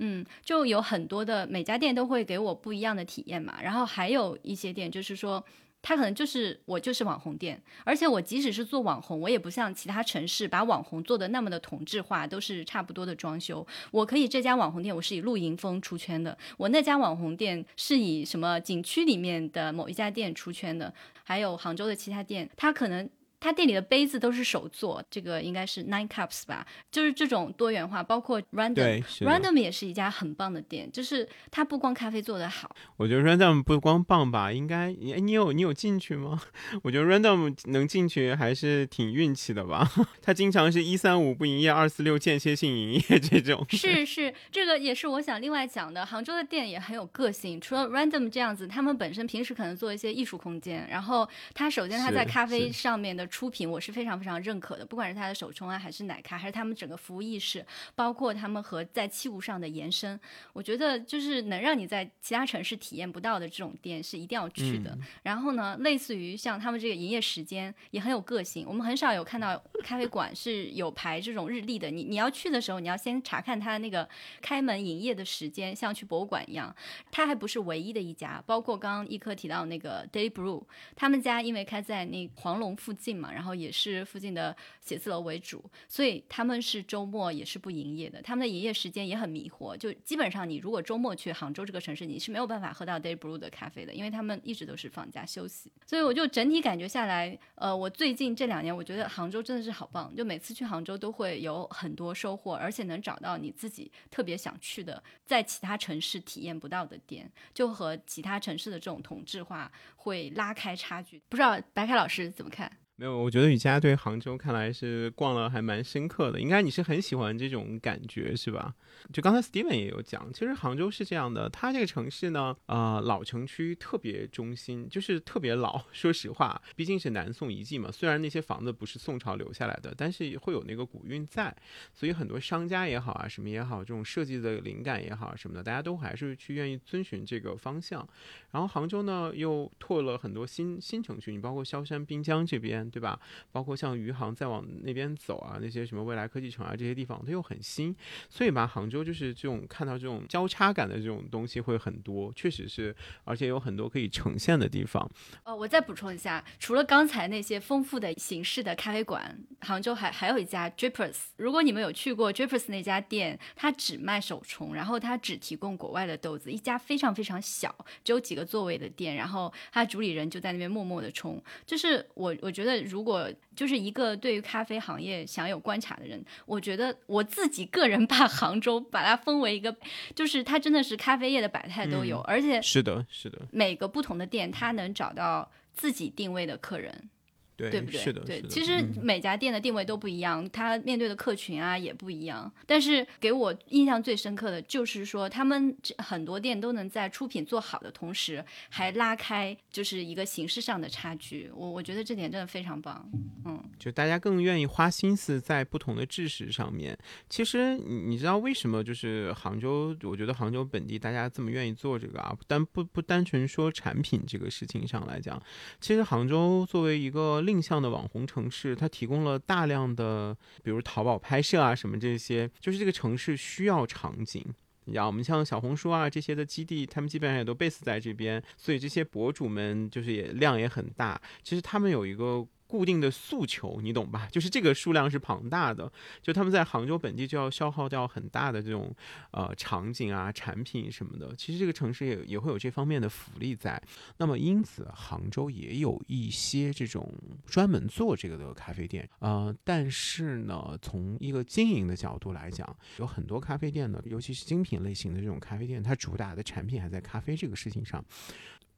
嗯，就有很多的每家店都会给我不一样的体验嘛。然后还有一些店就是说。他可能就是我就是网红店，而且我即使是做网红，我也不像其他城市把网红做的那么的同质化，都是差不多的装修。我可以这家网红店我是以露营风出圈的，我那家网红店是以什么景区里面的某一家店出圈的，还有杭州的其他店，它可能。他店里的杯子都是手做，这个应该是 Nine Cups 吧，就是这种多元化，包括 Random，Random 也是一家很棒的店，就是它不光咖啡做得好，我觉得 Random 不光棒吧，应该你你有你有进去吗？我觉得 Random 能进去还是挺运气的吧，他经常是一三五不营业，二四六间歇性营业这种。是是，这个也是我想另外讲的，杭州的店也很有个性，除了 Random 这样子，他们本身平时可能做一些艺术空间，然后他首先他在咖啡上面的。出品我是非常非常认可的，不管是他的手冲啊，还是奶咖，还是他们整个服务意识，包括他们和在器物上的延伸，我觉得就是能让你在其他城市体验不到的这种店是一定要去的。然后呢，类似于像他们这个营业时间也很有个性，我们很少有看到咖啡馆是有排这种日历的。你你要去的时候，你要先查看它的那个开门营业的时间，像去博物馆一样。它还不是唯一的一家，包括刚刚一科提到那个 Daily Brew，他们家因为开在那黄龙附近。嘛，然后也是附近的写字楼为主，所以他们是周末也是不营业的。他们的营业时间也很迷惑，就基本上你如果周末去杭州这个城市，你是没有办法喝到 Day Brew 的咖啡的，因为他们一直都是放假休息。所以我就整体感觉下来，呃，我最近这两年我觉得杭州真的是好棒，就每次去杭州都会有很多收获，而且能找到你自己特别想去的，在其他城市体验不到的店，就和其他城市的这种同质化会拉开差距。不知道白凯老师怎么看？没有，我觉得雨佳对杭州看来是逛了还蛮深刻的，应该你是很喜欢这种感觉是吧？就刚才 Steven 也有讲，其实杭州是这样的，它这个城市呢，呃，老城区特别中心，就是特别老。说实话，毕竟是南宋遗迹嘛，虽然那些房子不是宋朝留下来的，但是会有那个古韵在，所以很多商家也好啊，什么也好，这种设计的灵感也好什么的，大家都还是去愿意遵循这个方向。然后杭州呢，又拓了很多新新城区，你包括萧山滨江这边。对吧？包括像余杭再往那边走啊，那些什么未来科技城啊，这些地方它又很新，所以吧，杭杭州就是这种看到这种交叉感的这种东西会很多，确实是，而且有很多可以呈现的地方。呃，我再补充一下，除了刚才那些丰富的形式的咖啡馆，杭州还还有一家 Drippers。如果你们有去过 Drippers 那家店，它只卖手冲，然后它只提供国外的豆子，一家非常非常小，只有几个座位的店，然后它主理人就在那边默默的冲。就是我我觉。得如果就是一个对于咖啡行业享有观察的人，我觉得我自己个人把杭州把它分为一个，就是它真的是咖啡业的百态都有，嗯而且是的，是的，每个不同的店，它能找到自己定位的客人。对，对不对？是的，对其实嗯每家店的定位都不一样，它面对的客群啊也不一样。但是给我印象最深刻的就是说，他们这很多店都能在出品做好的同时，还拉开就是一个形式上的差距。我我觉得这点真的非常棒。嗯，就大家更愿意花心思在不同的制式上面。其实你你知道为什么就是杭州？我觉得杭州本地大家这么愿意做这个啊，但不不单纯说产品这个事情上来讲，其实杭州作为一个定向的网红城市，它提供了大量的比如淘宝拍摄啊什么这些，就是这个城市需要场景。你知道，我们像小红书啊这些的基地，他们基本上也都 base 在这边，所以这些博主们就是也量也很大。其实他们有一个固定的诉求，你懂吧？就是这个数量是庞大的，就他们在杭州本地就要消耗掉很大的这种呃场景啊、产品什么的。其实这个城市也也会有这方面的福利在。那么因此，杭州也有一些这种专门做这个的咖啡店，呃，但是呢，从一个经营的角度来讲，有很多咖啡店呢，尤其是精品类型的这种咖啡店，它主打的产品还在咖啡这个事情上。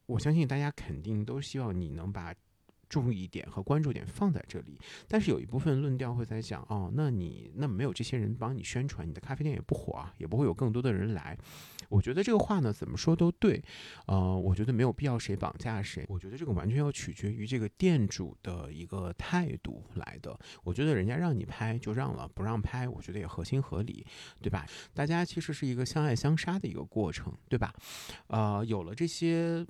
我相信大家肯定都希望你能把注意点和关注点放在这里，但是有一部分论调会在讲，哦，那你那没有这些人帮你宣传，你的咖啡店也不火啊，也不会有更多的人来。我觉得这个话呢，怎么说都对，呃，我觉得没有必要谁绑架谁，我觉得这个完全要取决于这个店主的一个态度来的。我觉得人家让你拍就让了，不让拍，我觉得也合情合理，对吧？大家其实是一个相爱相杀的一个过程，对吧？呃，有了这些。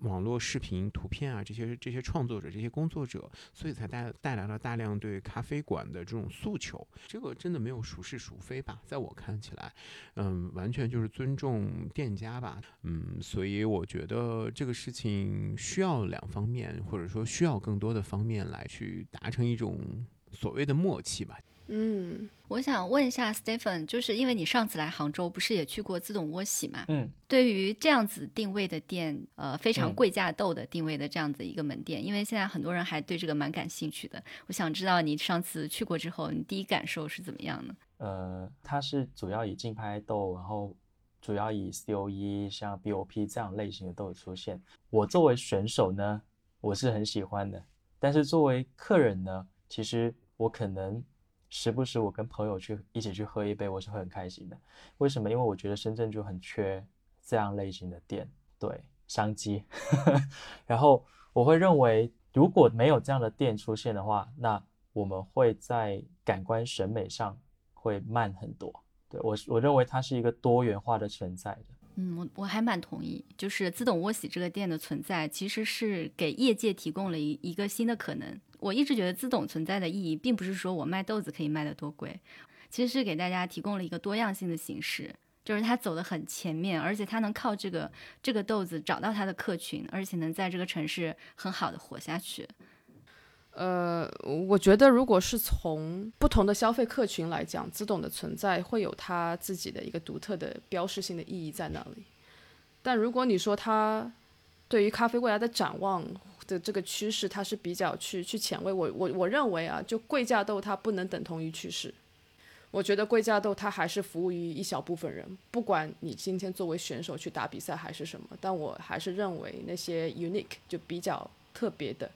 网络视频、图片啊，这些这些创作者、这些工作者，所以才带带来了大量对咖啡馆的这种诉求。这个真的没有孰是孰非吧？在我看起来，嗯，完全就是尊重店家吧。嗯，所以我觉得这个事情需要两方面，或者说需要更多的方面来去达成一种所谓的默契吧。嗯，我想问一下 Stephen，就是因为你上次来杭州，不是也去过自动窝洗嘛？嗯，对于这样子定位的店，呃，非常嗯贵价豆的定位的这样子一个门店，因为现在很多人还对这个蛮感兴趣的。我想知道你上次去过之后，你第一感受是怎么样呢？呃，它是主要以竞拍豆，然后主要以 COE 像 BOP 这样类型的豆出现。我作为选手呢，我是很喜欢的，但是作为客人呢，其实我可能时不时我跟朋友去一起去喝一杯，我是会很开心的。为什么？因为我觉得深圳就很缺这样类型的店，对商机。然后我会认为，如果没有这样的店出现的话，那我们会在感官审美上会慢很多。对我，我认为它是一个多元化的存在的。嗯，我我还蛮同意，就是自动窝洗这个店的存在，其实是给业界提供了一一个新的可能。我一直觉得自动存在的意义，并不是说我卖豆子可以卖得多贵，其实是给大家提供了一个多样性的形式，就是它走得很前面，而且它能靠这个这个豆子找到它的客群，而且能在这个城市很好的活下去。呃，我觉得如果是从不同的消费客群来讲，自动的存在会有它自己的一个独特的标识性的意义在那里。但如果你说它对于咖啡未来的展望的这个趋势，它是比较去去前卫，我我我认为啊，就贵价豆它不能等同于趋势。我觉得贵价豆它还是服务于一小部分人，不管你今天作为选手去打比赛还是什么，但我还是认为那些 unique 就比较特别的。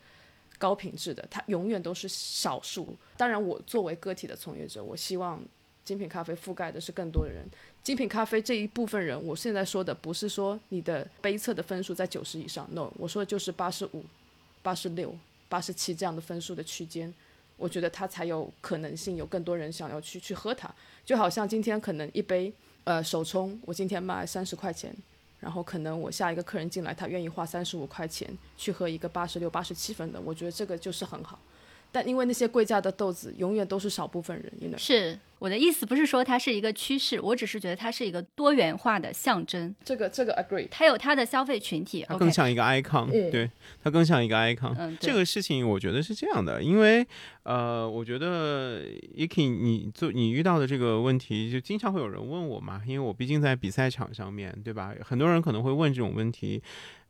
高品质的，它永远都是少数。当然，我作为个体的从业者，我希望精品咖啡覆盖的是更多的人。精品咖啡这一部分人，我现在说的不是说你的杯测的分数在九十以上，no，我说的就是八十五、八十六、八十七这样的分数的区间。我觉得它才有可能性，有更多人想要去去喝它。就好像今天可能一杯呃手冲，我今天卖三十块钱。然后可能我下一个客人进来，他愿意花三十五块钱去喝一个八十六、八十七分的，我觉得这个就是很好。但因为那些贵价的豆子永远都是少部分人，因为是，我的意思不是说它是一个趋势，我只是觉得它是一个多元化的象征，这个这个 agree。它有它的消费群体。它更像一个 icon，、嗯对，它更像一个 icon。嗯，这个事情我觉得是这样的，因为呃，我觉得 Iki 你做你遇到的这个问题，就经常会有人问我嘛，因为我毕竟在比赛场上面对吧？很多人可能会问这种问题，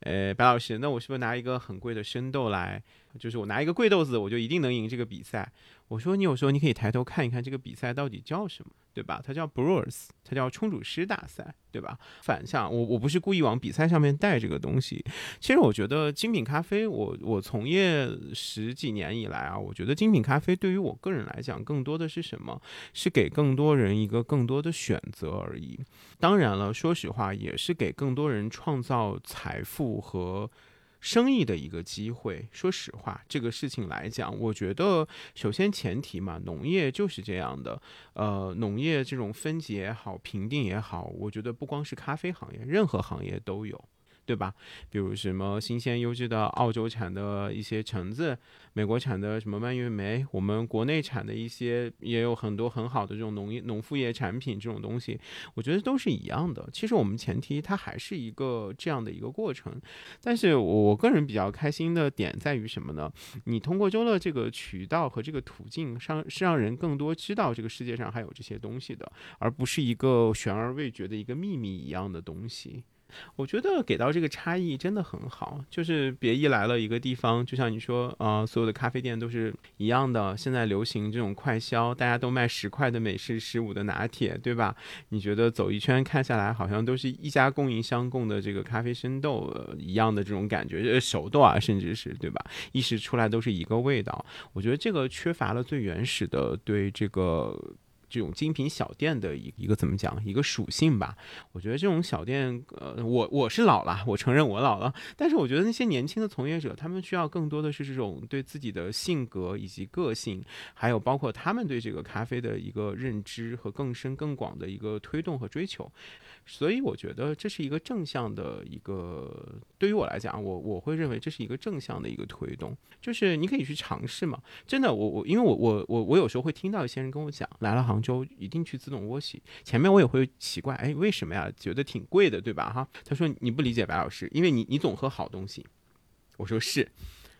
呃，白老师，那我是不是拿一个很贵的生豆来，就是我拿一个贵豆子，我就一定能赢这个比赛？我说你有时候你可以抬头看一看这个比赛到底叫什么，对吧？它叫 Brewers，它叫冲煮师大赛，对吧？反向，我我不是故意往比赛上面带这个东西。其实我觉得精品咖啡，我我从业十几年以来啊，我觉得精品咖啡对于我个人来讲，更多的是什么？是给更多人一个更多的选择而已。当然了，说实话，也是给更多人创造财富和。生意的一个机会，说实话，这个事情来讲，我觉得首先前提嘛，农业就是这样的，呃，农业这种分级也好，评定也好，我觉得不光是咖啡行业，任何行业都有。对吧？比如什么新鲜优质的澳洲产的一些橙子，美国产的什么蔓越莓，我们国内产的一些也有很多很好的这种农业、农副业产品这种东西，我觉得都是一样的。其实我们前提它还是一个这样的一个过程，但是我个人比较开心的点在于什么呢？你通过周乐这个渠道和这个途径，让是让人更多知道这个世界上还有这些东西的，而不是一个悬而未决的一个秘密一样的东西。我觉得给到这个差异真的很好，就是别一来了一个地方，就像你说，呃，所有的咖啡店都是一样的。现在流行这种快消，大家都卖十块的美式，十五的拿铁，对吧？你觉得走一圈看下来，好像都是一家供应商供的这个咖啡生豆、一样的这种感觉，呃，熟豆啊，甚至是对吧？一时出来都是一个味道。我觉得这个缺乏了最原始的对这个。这种精品小店的一一个怎么讲一个属性吧，我觉得这种小店，呃，我我是老了，我承认我老了，但是我觉得那些年轻的从业者，他们需要更多的是这种对自己的性格以及个性，还有包括他们对这个咖啡的一个认知和更深更广的一个推动和追求。所以我觉得这是一个正向的一个，对于我来讲，我我会认为这是一个正向的一个推动，就是你可以去尝试嘛。真的，我我因为我我我我有时候会听到一些人跟我讲，来了杭州一定去自动窝洗。前面我也会奇怪，哎，为什么呀？觉得挺贵的，对吧？哈，他说你不理解白老师，因为你你总喝好东西。我说是，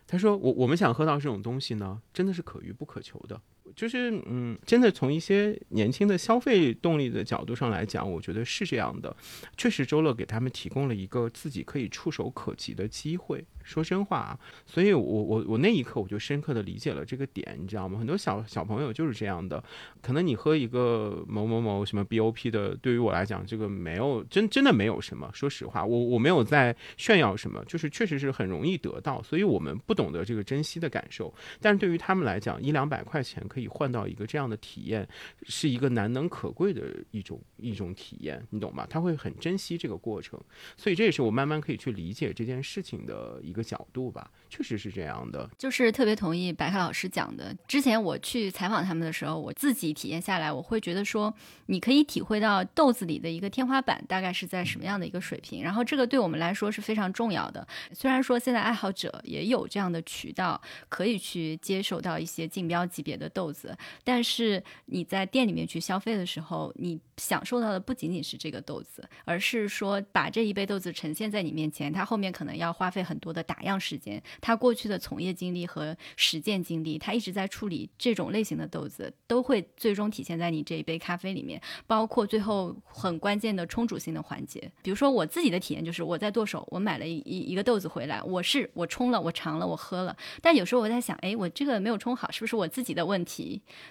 他说我我们想喝到这种东西呢，真的是可遇不可求的。就是嗯，真的从一些年轻的消费动力的角度上来讲，我觉得是这样的。确实，周乐给他们提供了一个自己可以触手可及的机会。说真话啊，所以我我我那一刻我就深刻的理解了这个点，你知道吗？很多小小朋友就是这样的。可能你喝一个某某某什么 BOP 的，对于我来讲，这个没有真真的没有什么。说实话，我我没有在炫耀什么，就是确实是很容易得到，所以我们不懂得这个珍惜的感受。但是对于他们来讲，一两百块钱可以换到一个这样的体验，是一个难能可贵的一种一种体验，你懂吗？他会很珍惜这个过程，所以这也是我慢慢可以去理解这件事情的一个角度吧。确实是这样的，就是特别同意白凯老师讲的。之前我去采访他们的时候，我自己体验下来，我会觉得说，你可以体会到豆子里的一个天花板大概是在什么样的一个水平，然后这个对我们来说是非常重要的。虽然说现在爱好者也有这样的渠道，可以去接受到一些竞标级别的豆子，子但是你在店里面去消费的时候，你享受到的不仅仅是这个豆子，而是说把这一杯豆子呈现在你面前，它后面可能要花费很多的打样时间，他过去的从业经历和实践经历，他一直在处理这种类型的豆子，都会最终体现在你这一杯咖啡里面，包括最后很关键的冲煮性的环节。比如说我自己的体验就是，我在剁手，我买了一一一个豆子回来，我是我冲了，我尝了，我喝了，但有时候我在想，哎，我这个没有冲好，是不是我自己的问题？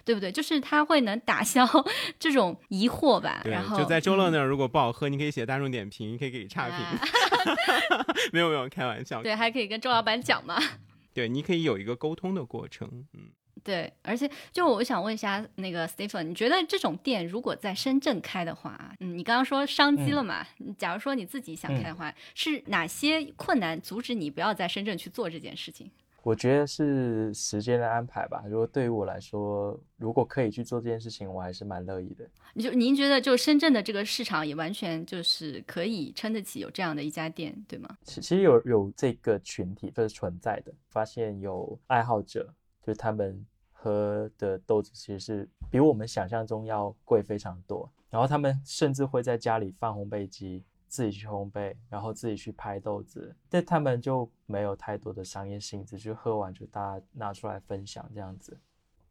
对不对？就是它会能打消 这种疑惑吧。对然后就在周乐嗯那儿，如果不好喝，你可以写大众点评，你可以给差评。啊 没有没有，开玩笑。对，还可以跟周老板讲嘛。对，你可以有一个沟通的过程。嗯，对，而且就我想问一下那个 Stephen，你觉得这种店如果在深圳开的话，嗯，你刚刚说商机了嘛？假如说你自己想开的话，是哪些困难阻止你不要在深圳去做这件事情？我觉得是时间的安排吧。如果对于我来说，如果可以去做这件事情，我还是蛮乐意的。你就您觉得，就深圳的这个市场也完全就是可以撑得起有这样的一家店，对吗？其其实有有这个群体，这是存在的。发现有爱好者，就是他们喝的豆子其实是比我们想象中要贵非常多。然后他们甚至会在家里放烘焙机，自己去烘焙，然后自己去拍豆子。但他们就没有太多的商业性质，就喝完就大家拿出来分享这样子。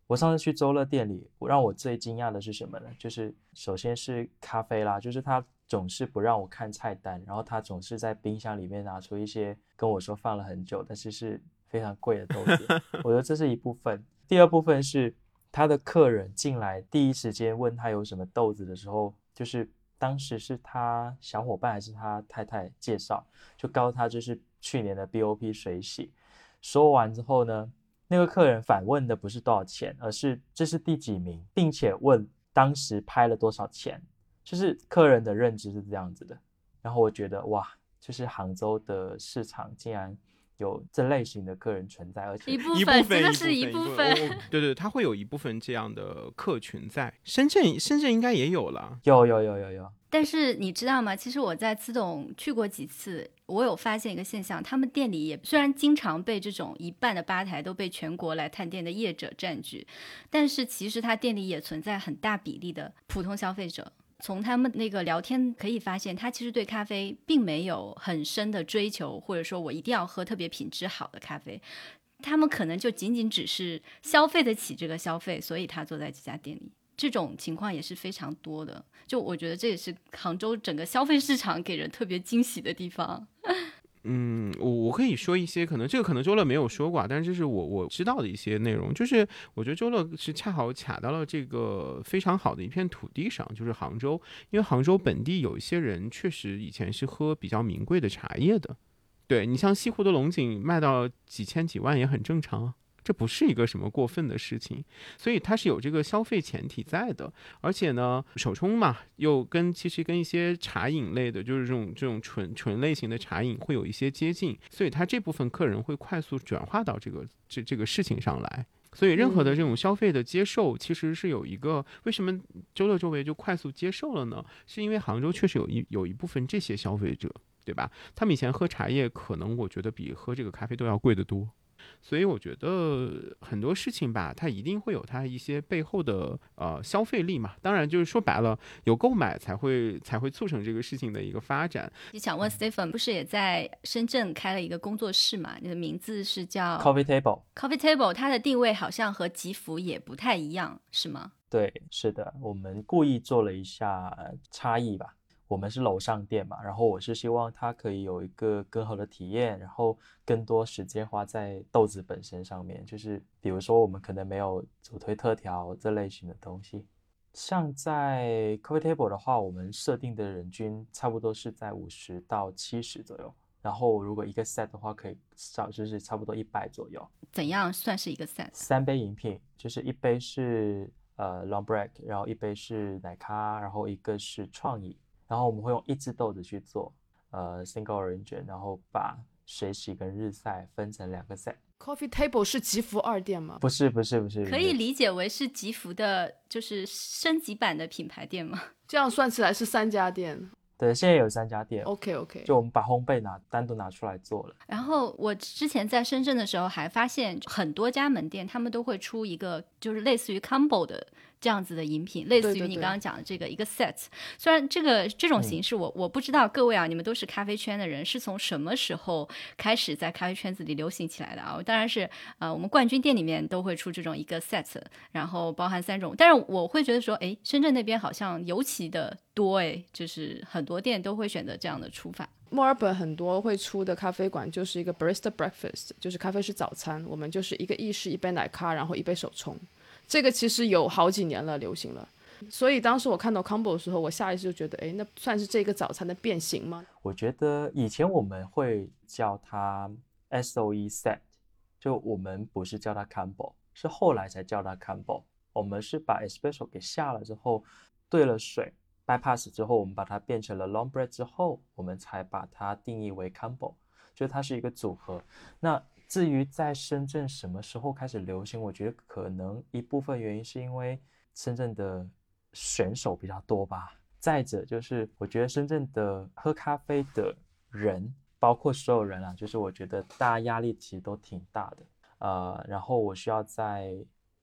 我上次去周乐店里，让我最惊讶的是什么呢？就是首先是咖啡啦，就是他总是不让我看菜单，然后他总是在冰箱里面拿出一些跟我说放了很久，但是是非常贵的豆子。我觉得这是一部分。第二部分是他的客人进来第一时间问他有什么豆子的时候，就是当时是他小伙伴还是他太太介绍，就告诉他这是去年的 BOP 水洗。说完之后呢？那个客人反问的不是多少钱，而是这是第几名，并且问当时拍了多少钱，就是客人的认知是这样子的。然后我觉得哇，就是杭州的市场竟然有这类型的客人存在，而且一部一部分分真的是一一部分。对对，它会有一部分这样的客群在深圳，深圳应该也有了。有有有有有，但是你知道吗？其实我在资董去过几次，我有发现一个现象，他们店里也虽然经常被这种一半的吧台都被全国来探店的业者占据，但是其实他店里也存在很大比例的普通消费者。从他们那个聊天可以发现，他其实对咖啡并没有很深的追求，或者说我一定要喝特别品质好的咖啡。他们可能就仅仅只是消费得起这个消费，所以他坐在这家店里。这种情况也是非常多的，就我觉得这也是杭州整个消费市场给人特别惊喜的地方。嗯，我我可以说一些，可能这个可能周乐没有说过啊，但是这是我我知道的一些内容，就是我觉得周乐是恰好卡到了这个非常好的一片土地上，就是杭州，因为杭州本地有一些人确实以前是喝比较名贵的茶叶的，对你像西湖的龙井卖到几千几万也很正常啊。这不是一个什么过分的事情，所以它是有这个消费前提在的，而且呢，手冲嘛，又跟其实跟一些茶饮类的，就是这种这种纯纯类型的茶饮会有一些接近，所以它这部分客人会快速转化到这个这这个事情上来。所以任何的这种消费的接受，其实是有一个为什么周六周围就快速接受了呢？是因为杭州确实有一有一部分这些消费者，对吧？他们以前喝茶叶，可能我觉得比喝这个咖啡都要贵得多。所以我觉得很多事情吧，它一定会有它一些背后的呃消费力嘛。当然，就是说白了，有购买才会才会促成这个事情的一个发展。你想问 Stephen，不是也在深圳开了一个工作室嘛？你的名字是叫 Coffee Table。Coffee Table，它的定位好像和吉福也不太一样，是吗？对，是的，我们故意做了一下呃差异吧。我们是楼上店嘛，然后我是希望它可以有一个更好的体验，然后更多时间花在豆子本身上面，就是比如说我们可能没有主推特调这类型的东西。像在 Coffee Table 的话，我们设定的人均差不多是在五十到七十左右，然后如果一个 set 的话，可以少就是差不多一百左右。怎样算是一个 set？三杯饮品，就是一杯是呃 long Break，然后一杯是奶咖，然后一个是创意。然后我们会用一只豆子去做，呃，single origin，然后把水洗跟日晒分成两个 set。Coffee Table 是吉福二店吗？不是不是不是，可以理解为是吉福的，就是升级版的品牌店吗？这样算起来是三家店。对，现在有三家店。OK OK，就我们把烘焙拿单独拿出来做了。然后我之前在深圳的时候还发现很多家门店，他们都会出一个就是类似于 combo 的这样子的饮品，类似于你刚刚讲的这个一个 set。虽然这个这种形式我我不知道各位啊，你们都是咖啡圈的人，是从什么时候开始在咖啡圈子里流行起来的啊？当然是呃，我们冠军店里面都会出这种一个 set，然后包含三种。但是我会觉得说，哎，深圳那边好像尤其的多，哎，就是很多店都会选择这样的出法。墨尔本很多会出的咖啡馆就是一个 barista breakfast，就是咖啡是早餐，我们就是一个意式一杯奶咖，然后一杯手冲。这个其实有好几年了，流行了。所以当时我看到 combo 的时候，我下意识就觉得，哎，那算是这个早餐的变形吗？我觉得以前我们会叫它 SOE set，就我们不是叫它 combo，是后来才叫它 combo。我们是把 espresso 给下了之后，兑了水，bypass 之后，我们把它变成了 long bread 之后，我们才把它定义为 combo，就是它是一个组合。那至于在深圳什么时候开始流行，我觉得可能一部分原因是因为深圳的选手比较多吧。再者就是，我觉得深圳的喝咖啡的人，包括所有人啊，就是我觉得大家压力其实都挺大的。呃，然后我需要在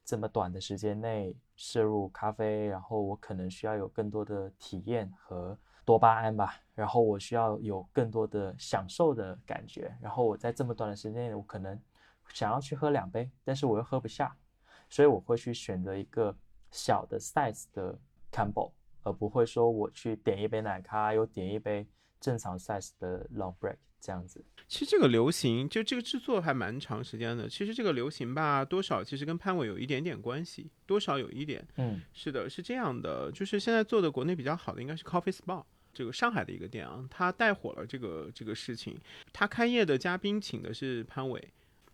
这么短的时间内摄入咖啡，然后我可能需要有更多的体验和多巴胺吧，然后我需要有更多的享受的感觉，然后我在这么短的时间内，我可能想要去喝两杯，但是我又喝不下，所以我会去选择一个小的 size 的 combo，而不会说我去点一杯奶咖，又点一杯正常 size 的 long break 这样子。其实这个流行，就这个制作还蛮长时间的。其实这个流行吧，多少其实跟潘伟有一点点关系，多少有一点。嗯，是的，是这样的，就是现在做的国内比较好的应该是 Coffee Spa。这个上海的一个店啊，他带火了这个这个事情。他开业的嘉宾请的是潘伟，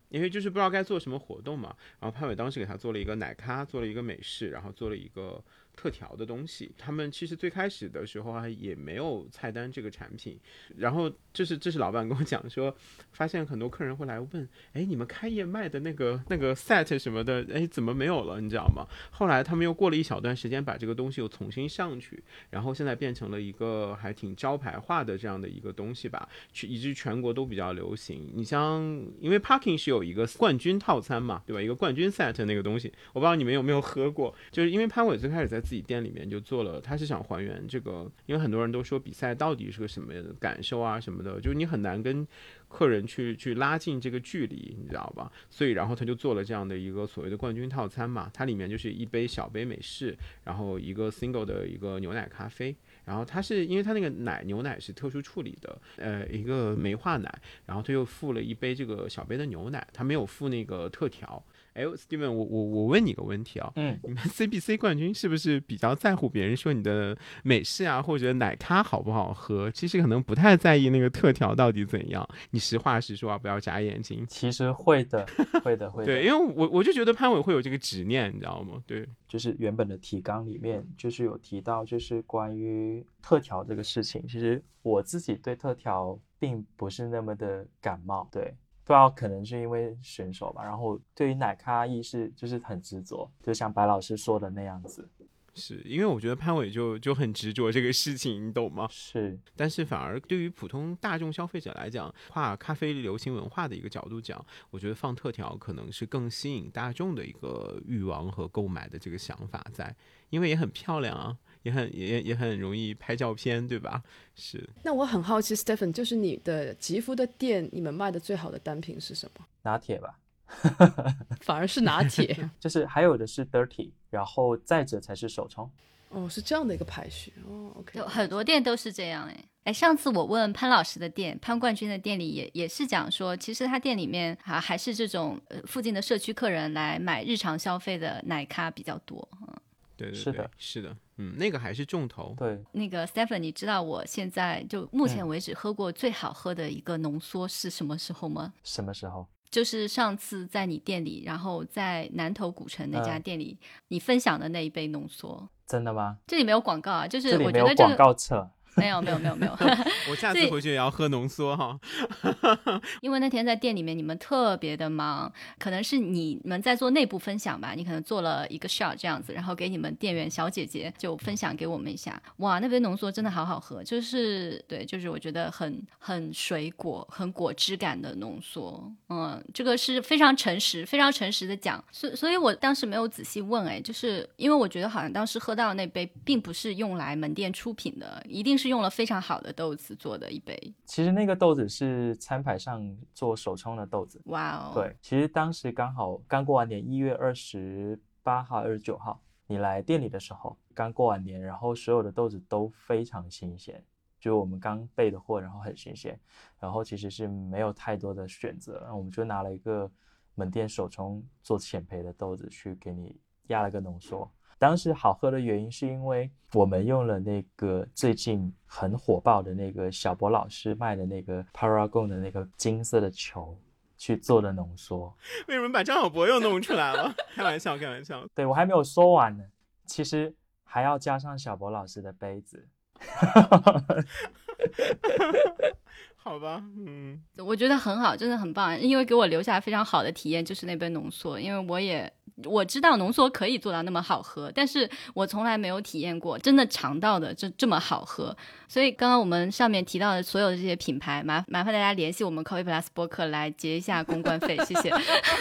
因为就是不知道该做什么活动嘛。然后潘伟当时给他做了一个奶咖，做了一个美式，然后做了一个特调的东西。他们其实最开始的时候啊，也没有菜单这个产品。然后这是这是老板跟我讲说，发现很多客人会来问，哎，你们开业卖的那个那个 set 什么的，哎，怎么没有了？你知道吗？后来他们又过了一小段时间，把这个东西又重新上去，然后现在变成了一个还挺招牌化的这样的一个东西吧，去以至于全国都比较流行。你像，因为 Parking 是有一个冠军套餐嘛，对吧？一个冠军 set 那个东西，我不知道你们有没有喝过。就是因为潘伟最开始在自己店里面就做了，他是想还原这个，因为很多人都说比赛到底是个什么感受啊什么的，就是你很难跟客人去去拉近这个距离，你知道吧？所以然后他就做了这样的一个所谓的冠军套餐嘛，它里面就是一杯小杯美式，然后一个 single 的一个牛奶咖啡，然后它是因为它那个奶牛奶是特殊处理的，呃，一个煤化奶，然后他又附了一杯这个小杯的牛奶，他没有附那个特调。哎，Steven，我我我问你个问题啊，嗯，你们 CBC 冠军是不是比较在乎别人说你的美式啊或者奶咖好不好喝？其实可能不太在意那个特调到底怎样。你实话实说啊，不要眨眼睛。其实会的，会的，会的。对，因为我我就觉得潘伟会有这个执念，你知道吗？对，就是原本的提纲里面就是有提到，就是关于特调这个事情。其实我自己对特调并不是那么的感冒，对。不知道可能是因为选手吧，然后对于奶咖意识就是很执着，就像白老师说的那样子。是因为我觉得潘伟就就很执着这个事情，你懂吗？是，但是反而对于普通大众消费者来讲，跨咖啡流行文化的一个角度讲，我觉得放特调可能是更吸引大众的一个欲望和购买的这个想法在，因为也很漂亮啊。也很也也很容易拍照片，对吧？是。那我很好奇，Stephen，就是你的吉夫的店，你们卖的最好的单品是什么？拿铁吧。反而是拿铁。就是还有的是 Dirty，然后再者才是手冲。哦，是这样的一个排序。哦，OK。有很多店都是这样，哎哎，上次我问潘老师的店，潘冠军的店里也也是讲说，其实他店里面啊还是这种呃附近的社区客人来买日常消费的奶咖比较多。嗯，对对是的，是的。嗯，那个还是重头。对，那个 Stephen，你知道我现在就目前为止喝过最好喝的一个浓缩是什么时候吗？什么时候？就是上次在你店里，然后在南头古城那家店里，你分享的那一杯浓缩。真的吗？这里没有广告啊，就是这里我觉得这没有广告册。没有没有没有没有，我下次回去也要喝浓缩哈。因为那天在店里面你们特别的忙，可能是你们在做内部分享吧，你可能做了一个 shot 这样子，然后给你们店员小姐姐就分享给我们一下。哇，那杯浓缩真的好好喝，就是对，就是我觉得很很水果、很果汁感的浓缩。嗯，这个是非常诚实、非常诚实的讲，所以所以我当时没有仔细问，哎，就是因为我觉得好像当时喝到的那杯并不是用来门店出品的，一定是用了非常好的豆子做的一杯。其实那个豆子是餐牌上做手冲的豆子。哇哦，对，其实当时刚好刚过完年，一月二十八号、二十九号，你来店里的时候，刚过完年，然后所有的豆子都非常新鲜，就我们刚备的货，然后很新鲜，然后其实是没有太多的选择，然后我们就拿了一个门店手冲做浅焙的豆子去给你压了个浓缩。当时好喝的原因是因为我们用了那个最近很火爆的那个小博老师卖的那个 Paragon 的那个金色的球去做的浓缩。为什么把张小博又弄出来了？开玩笑，开玩笑。对我还没有说完呢，其实还要加上小博老师的杯子。好吧，嗯，我觉得很好，真的很棒，因为给我留下非常好的体验，就是那杯浓缩，因为我也我知道浓缩可以做到那么好喝，但是我从来没有体验过真的尝到的这这么好喝。所以刚刚我们上面提到的所有的这些品牌，麻麻烦大家联系我们 Coffee Plus 博客来结一下公关费，谢谢。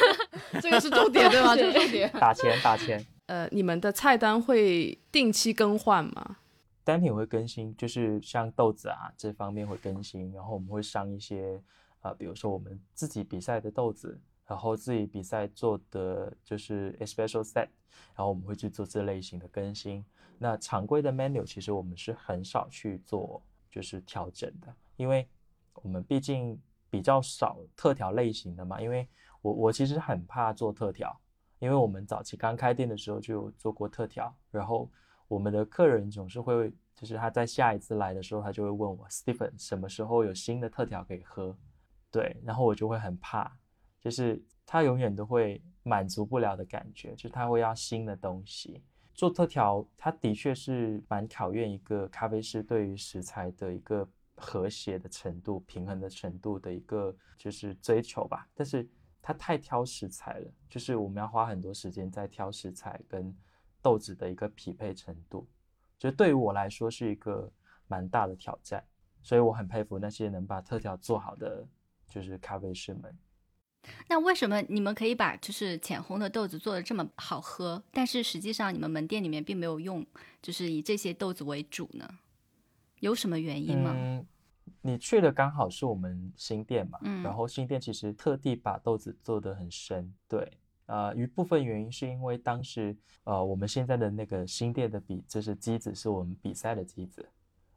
这个是重点对吗？这是重点。打钱打钱。呃，你们的菜单会定期更换吗？单品会更新，就是像豆子啊这方面会更新，然后我们会上一些呃，比如说我们自己比赛的豆子，然后自己比赛做的就是 special set，然后我们会去做这类型的更新。那常规的 menu 其实我们是很少去做就是调整的，因为我们毕竟比较少特调类型的嘛。因为我我其实很怕做特调，因为我们早期刚开店的时候就有做过特调，然后。我们的客人总是会，就是他在下一次来的时候，他就会问我，Stephen 什么时候有新的特调可以喝？对，然后我就会很怕，就是他永远都会满足不了的感觉，就是他会要新的东西。做特调，它的确是蛮考验一个咖啡师对于食材的一个和谐的程度、平衡的程度的一个就是追求吧。但是他太挑食材了，就是我们要花很多时间在挑食材跟。豆子的一个匹配程度，就对于我来说是一个蛮大的挑战，所以我很佩服那些能把特调做好的就是咖啡师们。那为什么你们可以把就是浅红的豆子做的这么好喝，但是实际上你们门店里面并没有用就是以这些豆子为主呢？有什么原因吗？嗯，你去的刚好是我们新店嘛，嗯，然后新店其实特地把豆子做的很深，对。呃，一部分原因是因为当时，呃，我们现在的那个新店的比，就是机子是我们比赛的机子，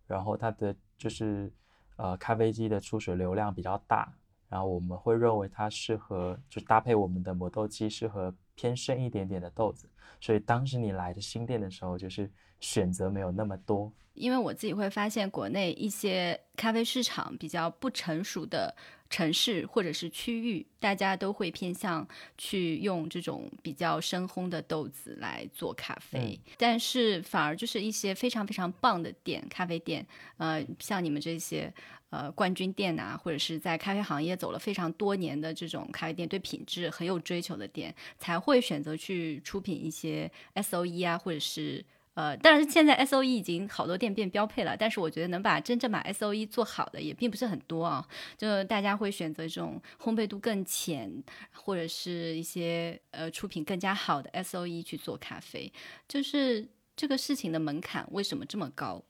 然后它的就是，呃，咖啡机的出水流量比较大，然后我们会认为它适合就搭配我们的磨豆机，适合偏深一点点的豆子，所以当时你来的新店的时候，就是选择没有那么多。因为我自己会发现，国内一些咖啡市场比较不成熟的。城市或者是区域，大家都会偏向去用这种比较深烘的豆子来做咖啡，但是反而就是一些非常非常棒的店，咖啡店，呃，像你们这些呃冠军店啊，或者是在咖啡行业走了非常多年的这种咖啡店，对品质很有追求的店，才会选择去出品一些 S O E 啊，或者是。呃，当然现在 S O E 已经好多店变标配了，但是我觉得能把真正把 S O E 做好的也并不是很多啊。就大家会选择这种烘焙度更浅，或者是一些呃出品更加好的 S O E 去做咖啡，就是这个事情的门槛为什么这么高？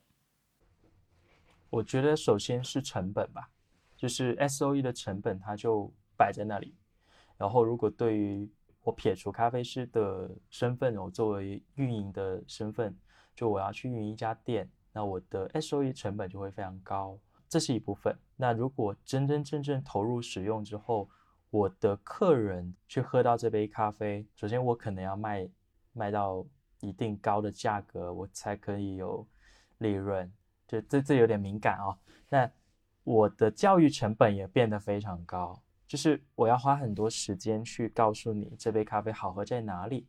我觉得首先是成本吧，就是 S O E 的成本它就摆在那里，然后如果对于我撇除咖啡师的身份，我作为运营的身份，就我要去运营一家店，那我的 S O E 成本就会非常高，这是一部分。那如果真真正正投入使用之后，我的客人去喝到这杯咖啡，首先我可能要卖卖到一定高的价格，我才可以有利润。就这这有点敏感啊。那我的教育成本也变得非常高。就是我要花很多时间去告诉你这杯咖啡好喝在哪里。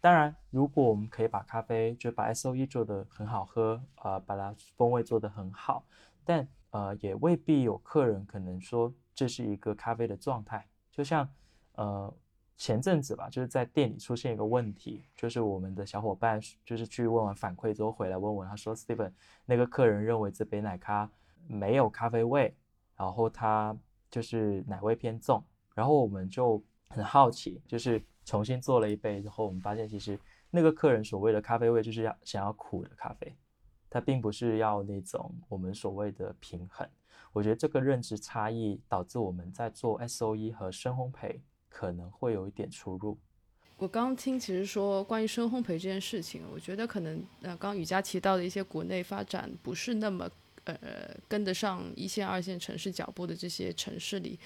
当然，如果我们可以把咖啡就把 S O E 做的很好喝，呃，把它风味做得很好，但呃也未必有客人可能说这是一个咖啡的状态。就像呃前阵子吧，就是在店里出现一个问题，就是我们的小伙伴就是去问完反馈之后回来问我，他说 Steven 那个客人认为这杯奶咖没有咖啡味，然后他。就是奶味偏重，然后我们就很好奇，就是重新做了一杯之后，我们发现其实那个客人所谓的咖啡味就是要想要苦的咖啡，他并不是要那种我们所谓的平衡。我觉得这个认知差异导致我们在做 S O E 和深烘焙可能会有一点出入。我刚听其实说关于深烘焙这件事情，我觉得可能呃，刚雨佳提到的一些国内发展不是那么。呃，跟得上一线、二线城市脚步的这些城市里，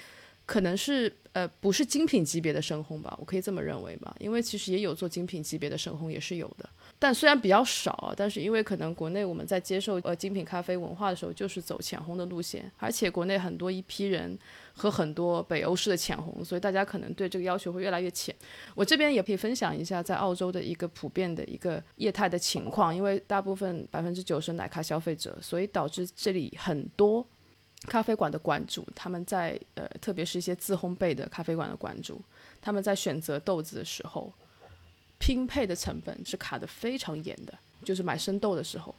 可能是呃不是精品级别的深烘吧，我可以这么认为吧？因为其实也有做精品级别的深烘，也是有的。但虽然比较少，但是因为可能国内我们在接受呃精品咖啡文化的时候，就是走浅烘的路线，而且国内很多一批人和很多北欧式的浅烘，所以大家可能对这个要求会越来越浅。我这边也可以分享一下在澳洲的一个普遍的一个业态的情况，因为大部分百分之九十奶咖消费者，所以导致这里很多咖啡馆的馆主，他们在呃特别是一些自烘焙的咖啡馆的馆主，他们在选择豆子的时候。拼配的成本是卡得非常严的，就是买生豆的时候，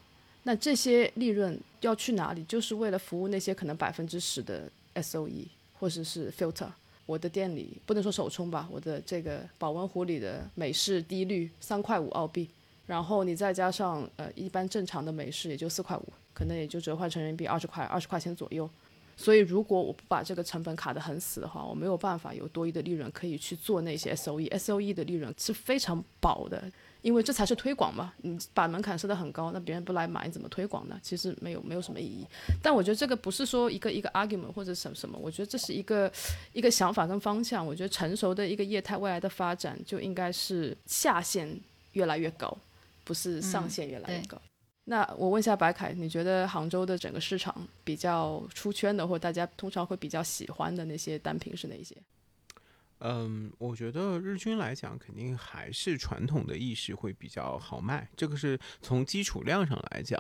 那这些利润要去哪里？就是为了服务那些可能百分之十的 S O E 或者是 filter。我的店里不能说首冲吧，我的这个保温壶里的美式低滤三块五澳币，然后你再加上呃一般正常的美式也就四块五，可能也就折换成人民币二十块二十块钱左右。所以如果我不把这个成本卡得很死的话，我没有办法有多余的利润可以去做那些 S O E。S O E 的利润是非常薄的，因为这才是推广嘛。你把门槛设得很高，那别人不来买，你怎么推广呢？其实没有没有什么意义。但我觉得这个不是说一个一个 argument 或者什么什么，我觉得这是一个一个想法跟方向。我觉得成熟的一个业态未来的发展就应该是下限越来越高，不是上限越来越高。那我问一下白凯，你觉得杭州的整个市场比较出圈的，或者大家通常会比较喜欢的那些单品是哪些？嗯，我觉得日均来讲，肯定还是传统的意式会比较好卖，这个是从基础量上来讲。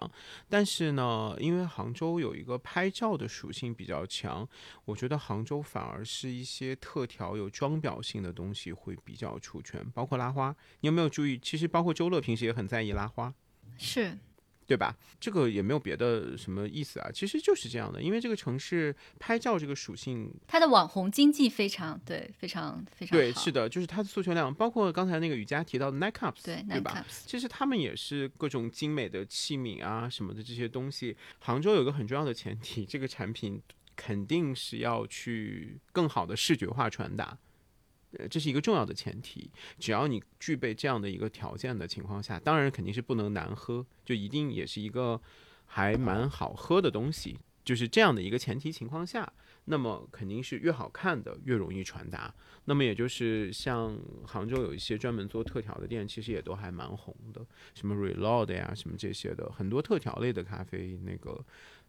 但是呢，因为杭州有一个拍照的属性比较强，我觉得杭州反而是一些特调有装裱性的东西会比较出圈，包括拉花。你有没有注意？其实包括周乐平时也很在意拉花。是。对吧？这个也没有别的什么意思啊，其实就是这样的。因为这个城市拍照这个属性，它的网红经济非常对，非常非常对，是的，就是它的诉求量，包括刚才那个雨佳提到的 Cups，对对吧？其实他们也是各种精美的器皿啊什么的这些东西。杭州有个很重要的前提，这个产品肯定是要去更好的视觉化传达。这是一个重要的前提。只要你具备这样的一个条件的情况下，当然肯定是不能难喝，就一定也是一个还蛮好喝的东西。就是这样的一个前提情况下，那么肯定是越好看的越容易传达。那么也就是像杭州有一些专门做特调的店，其实也都还蛮红的，什么 Reload 呀，什么这些的，很多特调类的咖啡那个。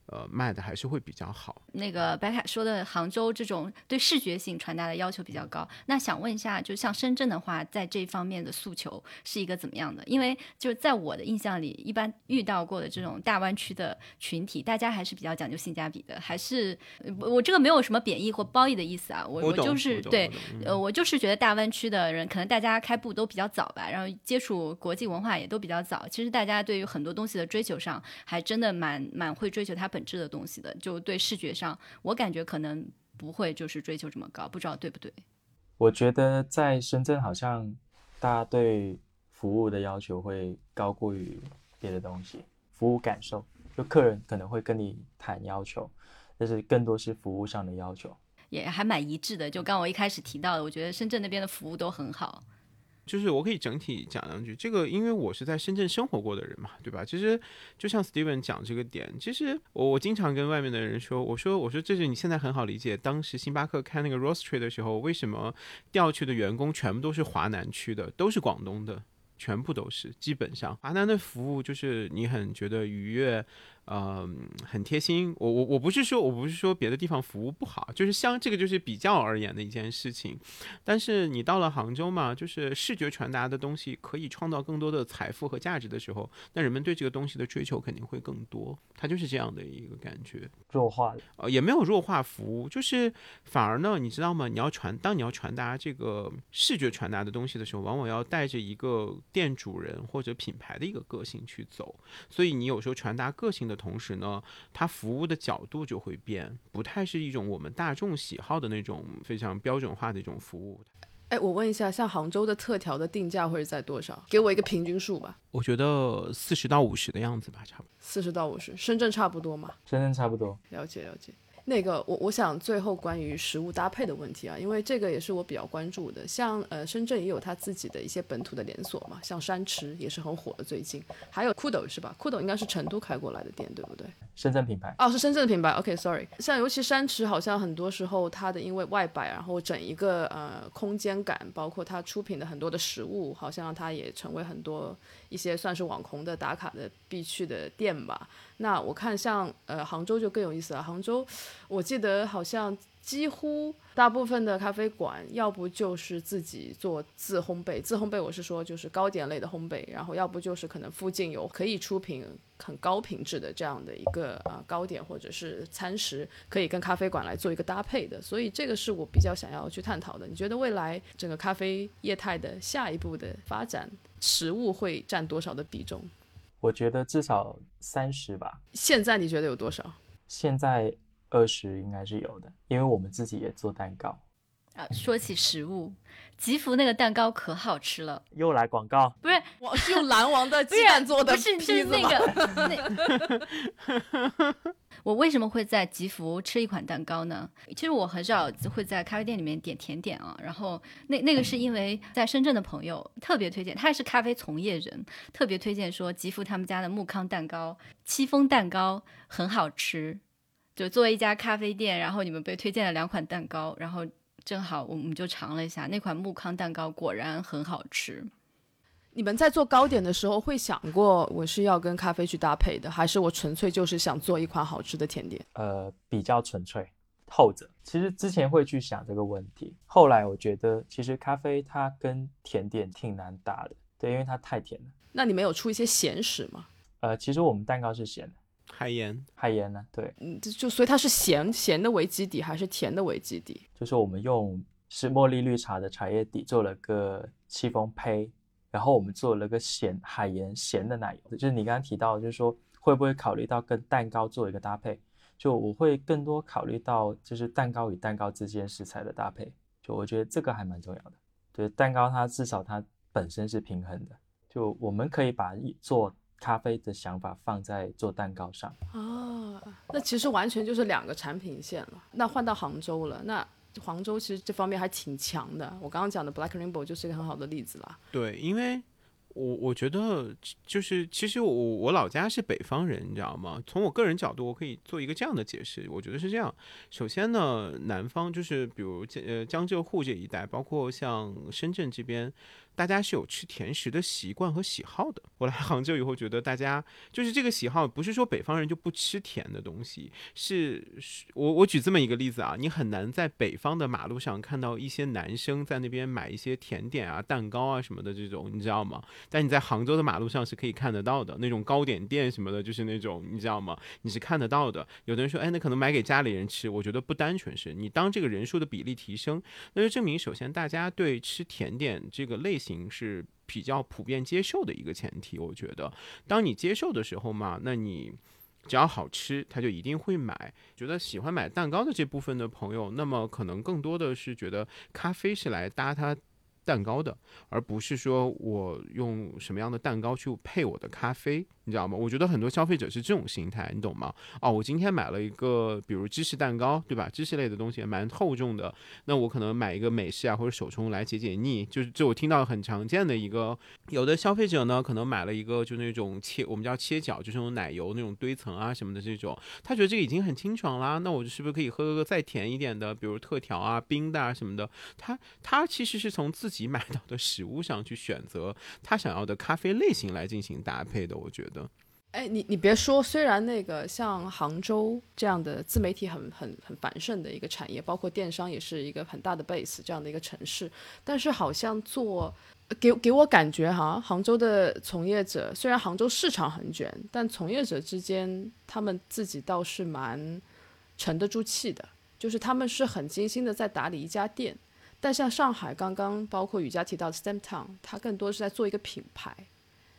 呃，卖的还是会比较好。那个白凯说的，杭州这种对视觉性传达的要求比较高。那想问一下，就像深圳的话，在这方面的诉求是一个怎么样的？因为就是在我的印象里，一般遇到过的这种大湾区的群体，大家还是比较讲究性价比的。还是我这个没有什么贬义或褒义的意思啊，我我就是对，呃，我就是觉得大湾区的人，可能大家开步都比较早吧，然后接触国际文化也都比较早。其实大家对于很多东西的追求上，还真的蛮蛮会追求它。本质的东西的，就对视觉上，我感觉可能不会就是追求这么高，不知道对不对？我觉得在深圳好像大家对服务的要求会高过于别的东西，服务感受，就客人可能会跟你谈要求，但是更多是服务上的要求，也还蛮一致的。就刚我一开始提到的，我觉得深圳那边的服务都很好。就是我可以整体讲两句，这个因为我是在深圳生活过的人嘛，对吧？其实就像 Steven 讲这个点，其实我我经常跟外面的人说，我说我说这是你现在很好理解，当时星巴克开那个 Roastery 的时候，为什么调去的员工全部都是华南区的，都是广东的，全部都是，基本上华南的服务就是你很觉得愉悦。呃，很贴心。我我我不是说我不是说别的地方服务不好，就是像这个就是比较而言的一件事情。但是你到了杭州嘛，就是视觉传达的东西可以创造更多的财富和价值的时候，那人们对这个东西的追求肯定会更多。它就是这样的一个感觉。弱化呃，也没有弱化服务，就是反而呢，你知道吗？你要传，当你要传达这个视觉传达的东西的时候，往往要带着一个店主人或者品牌的一个个性去走。所以你有时候传达个性的。同时呢，它服务的角度就会变，不太是一种我们大众喜好的那种非常标准化的一种服务。哎，我问一下，像杭州的特调的定价会是在多少？给我一个平均数吧。我觉得四十到五十的样子吧，差不多。四十到五十，深圳差不多嘛？深圳差不多。了解了解。那个我我想最后关于食物搭配的问题啊，因为这个也是我比较关注的。像呃深圳也有它自己的一些本土的连锁嘛，像山池也是很火的最近，还有酷斗是吧？酷斗应该是成都开过来的店对不对？深圳品牌哦，是深圳的品牌。OK，Sorry。像尤其山池好像很多时候它的因为外摆，然后整一个呃空间感，包括它出品的很多的食物，好像它也成为很多一些算是网红的打卡的必去的店吧。那我看像呃杭州就更有意思了，杭州我记得好像几乎大部分的咖啡馆，要不就是自己做自烘焙，自烘焙我是说就是糕点类的烘焙，然后要不就是可能附近有可以出品很高品质的这样的一个呃糕点或者是餐食，可以跟咖啡馆来做一个搭配的，所以这个是我比较想要去探讨的。你觉得未来整个咖啡业态的下一步的发展，食物会占多少的比重？我觉得至少三十吧。现在你觉得有多少？现在二十应该是有的，因为我们自己也做蛋糕。啊，说起食物，吉福那个蛋糕可好吃了，又来广告，不是我是用蓝王的鸡蛋做的不是坯是那？个 那。我为什么会在吉福吃一款蛋糕呢？其实我很少会在咖啡店里面点甜点啊。然后那那个是因为在深圳的朋友特别推荐，他也是咖啡从业人，特别推荐说吉福他们家的木糠蛋糕、戚风蛋糕很好吃。就作为一家咖啡店，然后你们被推荐了两款蛋糕，然后正好我们就尝了一下那款木糠蛋糕，果然很好吃。你们在做糕点的时候会想过我是要跟咖啡去搭配的，还是我纯粹就是想做一款好吃的甜点？呃，比较纯粹，后者。其实之前会去想这个问题，后来我觉得其实咖啡它跟甜点挺难搭的，对，因为它太甜了。那你们有出一些咸食吗？呃，其实我们蛋糕是咸的，海盐，海盐呢，对，嗯，就就所以它是咸咸的为基底，还是甜的为基底？就是我们用是茉莉绿茶的茶叶底做了个戚风胚，然后我们做了个咸海盐咸的奶油，就是你刚刚提到，就是说会不会考虑到跟蛋糕做一个搭配？就我会更多考虑到就是蛋糕与蛋糕之间食材的搭配，就我觉得这个还蛮重要的。对，蛋糕它至少它本身是平衡的，就我们可以把一做咖啡的想法放在做蛋糕上。啊，那其实完全就是两个产品线了。那换到杭州了，那杭州其实这方面还挺强的。我刚刚讲的 Black Rainbow 就是一个很好的例子啦。对，因为我我觉得就是其实我我老家是北方人，你知道吗？从我个人角度，我可以做一个这样的解释，我觉得是这样。首先呢，南方就是比如呃江浙沪这一带，包括像深圳这边。大家是有吃甜食的习惯和喜好的。我来杭州以后，觉得大家就是这个喜好，不是说北方人就不吃甜的东西，是我我举这么一个例子啊，你很难在北方的马路上看到一些男生在那边买一些甜点啊、蛋糕啊什么的这种，你知道吗？但你在杭州的马路上是可以看得到的，那种糕点店什么的，就是那种你知道吗？你是看得到的。有的人说，哎，那可能买给家里人吃，我觉得不单纯是你当这个人数的比例提升，那就证明首先大家对吃甜点这个类是比较普遍接受的一个前提。我觉得，当你接受的时候嘛，那你只要好吃，他就一定会买。觉得喜欢买蛋糕的这部分的朋友，那么可能更多的是觉得咖啡是来搭它蛋糕的，而不是说我用什么样的蛋糕去配我的咖啡，你知道吗？我觉得很多消费者是这种心态，你懂吗？哦，我今天买了一个，比如芝士蛋糕，对吧？芝士类的东西蛮厚重的，那我可能买一个美式啊或者手冲来解解腻，就是这我听到很常见的一个。有的消费者呢，可能买了一个就那种切，我们叫切角，就是那种奶油那种堆层啊什么的这种，他觉得这个已经很清爽啦，那我是不是可以喝个再甜一点的，比如特调啊、冰的啊什么的？他他其实是从自己买到的食物上去选择他想要的咖啡类型来进行搭配的，我觉得。哎，你你别说，虽然那个像杭州这样的自媒体很很很繁盛的一个产业，包括电商也是一个很大的 base 这样的一个城市，但是好像做给给我感觉哈，杭州的从业者虽然杭州市场很卷，但从业者之间他们自己倒是蛮沉得住气的，就是他们是很精心的在打理一家店。但像上海刚刚包括雨佳提到的 Stamp Town，它更多是在做一个品牌。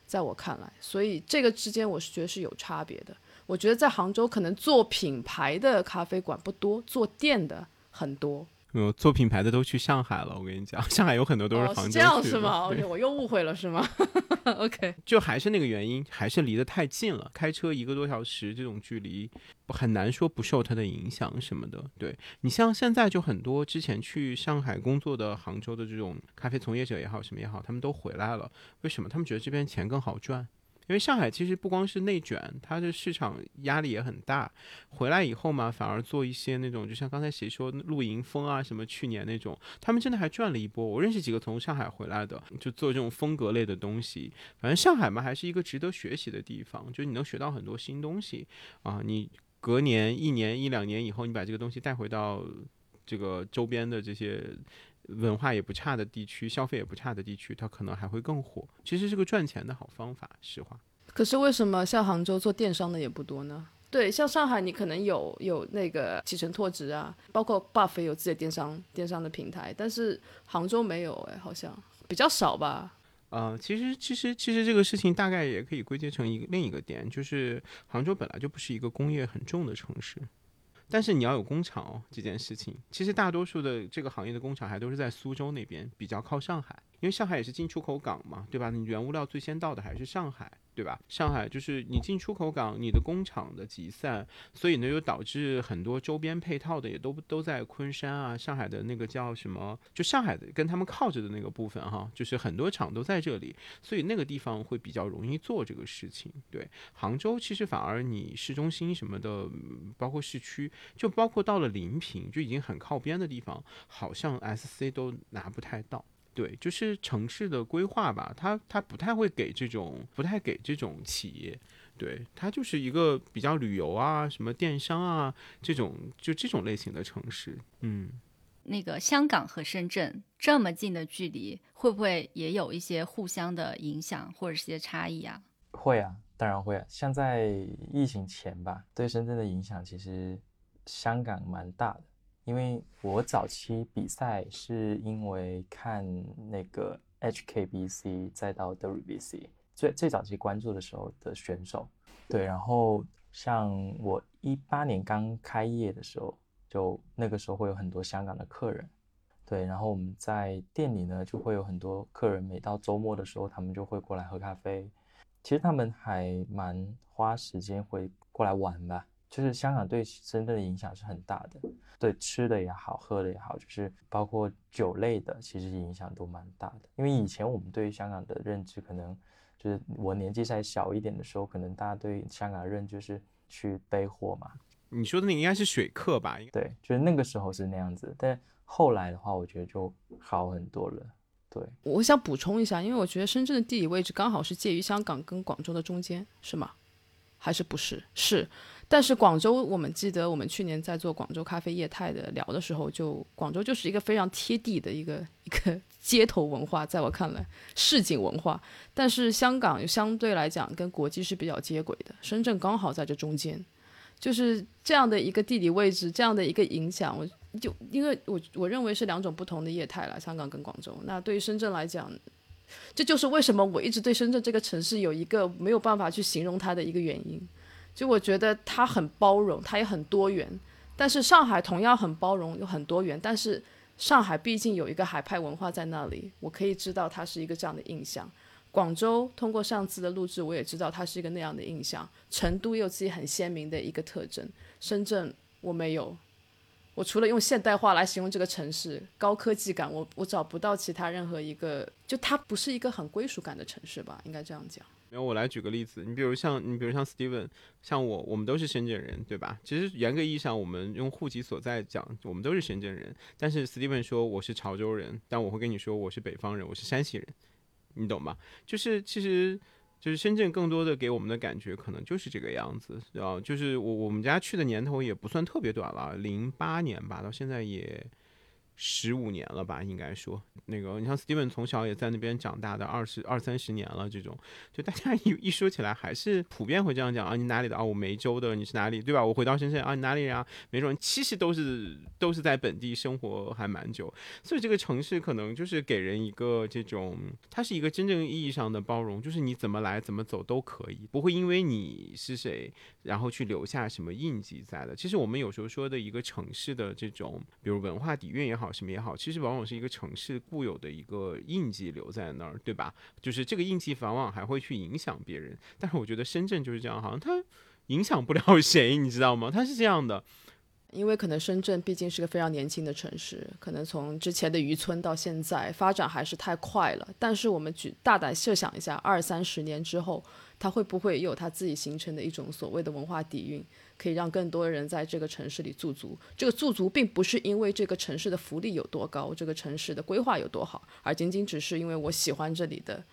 在我看来，所以这个之间我是觉得是有差别的。我觉得在杭州可能做品牌的咖啡馆不多，做店的很多。有做品牌的都去上海了，我跟你讲，上海有很多都是哦，杭州、是这样是吗？OK，我又误会了是吗？OK，就还是那个原因，还是离得太近了，开车一个多小时这种距离，很难说不受它的影响什么的。对你像现在就很多之前去上海工作的杭州的这种咖啡从业者也好，什么也好，他们都回来了。为什么？他们觉得这边钱更好赚。因为上海其实不光是内卷，它的市场压力也很大。回来以后嘛，反而做一些那种，就像刚才谁说露营风啊，什么去年那种，他们真的还赚了一波。我认识几个从上海回来的，就做这种风格类的东西。反正上海嘛，还是一个值得学习的地方，就你能学到很多新东西啊。你隔年、一年、一两年以后，你把这个东西带回到这个周边的这些。文化也不差的地区，消费也不差的地区，它可能还会更火。其实是个赚钱的好方法，实话。可是为什么像杭州做电商的也不多呢？对，像上海你可能有有那个启辰拓殖啊，包括 Buff 也有自己的电商电商的平台，但是杭州没有哎，好像比较少吧。呃，其实其实其实这个事情大概也可以归结成一个另一个点，就是杭州本来就不是一个工业很重的城市。但是你要有工厂哦，这件事情。其实大多数的这个行业的工厂还都是在苏州那边，比较靠上海，因为上海也是进出口港嘛，对吧？你原物料最先到的还是上海。对吧？上海就是你进出口港，你的工厂的集散，所以呢，又导致很多周边配套的也都都在昆山啊，上海的那个叫什么？就上海的跟他们靠着的那个部分哈，就是很多厂都在这里，所以那个地方会比较容易做这个事情。对，杭州其实反而你市中心什么的，包括市区，就包括到了临平，就已经很靠边的地方，好像 SC 都拿不太到。对，就是城市的规划吧，它它不太会给这种，不太给这种企业，对，它就是一个比较旅游啊，什么电商啊这种，就这种类型的城市。嗯，那个香港和深圳这么近的距离，会不会也有一些互相的影响或者是些差异啊？会啊，当然会啊。像在疫情前吧，对深圳的影响其实香港蛮大的。因为我早期比赛是因为看那个 HKBC 再到 WBC，最最早期关注的时候的选手，对，然后像我一八年刚开业的时候，就那个时候会有很多香港的客人，对，然后我们在店里呢就会有很多客人，每到周末的时候，他们就会过来喝咖啡，其实他们还蛮花时间会过来玩吧。就是香港对深圳的影响是很大的，对吃的也好，喝的也好，就是包括酒类的，其实影响都蛮大的。因为以前我们对香港的认知，可能就是我年纪再小一点的时候，可能大家对香港的认知是去背货嘛。你说的那应该是水客吧？对，就是那个时候是那样子，但后来的话，我觉得就好很多了。对，我想补充一下，因为我觉得深圳的地理位置刚好是介于香港跟广州的中间，是吗？还是不是？是。但是广州，我们记得我们去年在做广州咖啡业态的聊的时候，就广州就是一个非常贴地的一个 一个街头文化，在我看来市井文化。但是香港相对来讲跟国际是比较接轨的，深圳刚好在这中间，就是这样的一个地理位置，这样的一个影响，我就因为我我认为是两种不同的业态了，香港跟广州。那对于深圳来讲，这就是为什么我一直对深圳这个城市有一个没有办法去形容它的一个原因。就我觉得它很包容，它也很多元，但是上海同样很包容，有很多元，但是上海毕竟有一个海派文化在那里，我可以知道它是一个这样的印象。广州通过上次的录制，我也知道它是一个那样的印象。成都有自己很鲜明的一个特征，深圳我没有，我除了用现代化来形容这个城市高科技感，我我找不到其他任何一个，就它不是一个很归属感的城市吧，应该这样讲。然后我来举个例子，你比如像你，比如像 Steven，像我，我们都是深圳人，对吧？其实严格意义上，我们用户籍所在讲，我们都是深圳人。但是 Steven 说我是潮州人，但我会跟你说我是北方人，我是山西人，你懂吗？就是其实就是深圳更多的给我们的感觉，可能就是这个样子，啊，就是我我们家去的年头也不算特别短了，零八年吧，到现在也。十五年了吧，应该说那个，你像 Steven 从小也在那边长大的，二十二三十年了，这种就大家一一说起来，还是普遍会这样讲啊，你哪里的啊？我梅州的，你是哪里？对吧？我回到深圳啊，你哪里人啊？梅州人其实都是都是在本地生活还蛮久，所以这个城市可能就是给人一个这种，它是一个真正意义上的包容，就是你怎么来怎么走都可以，不会因为你是谁，然后去留下什么印记在的。其实我们有时候说的一个城市的这种，比如文化底蕴也好。好什么也好，其实往往是一个城市固有的一个印记留在那儿，对吧？就是这个印记往往还会去影响别人。但是我觉得深圳就是这样，好像它影响不了 谁，你知道吗？它是这样的。因为可能深圳毕竟是个非常年轻的城市，可能从之前的渔村到现在发展还是太快了。但是我们举大胆设想一下，二三十年之后，它会不会有它自己形成的一种所谓的文化底蕴，可以让更多人在这个城市里驻足？这个驻足并不是因为这个城市的福利有多高，这个城市的规划有多好，而仅仅只是因为我喜欢这里的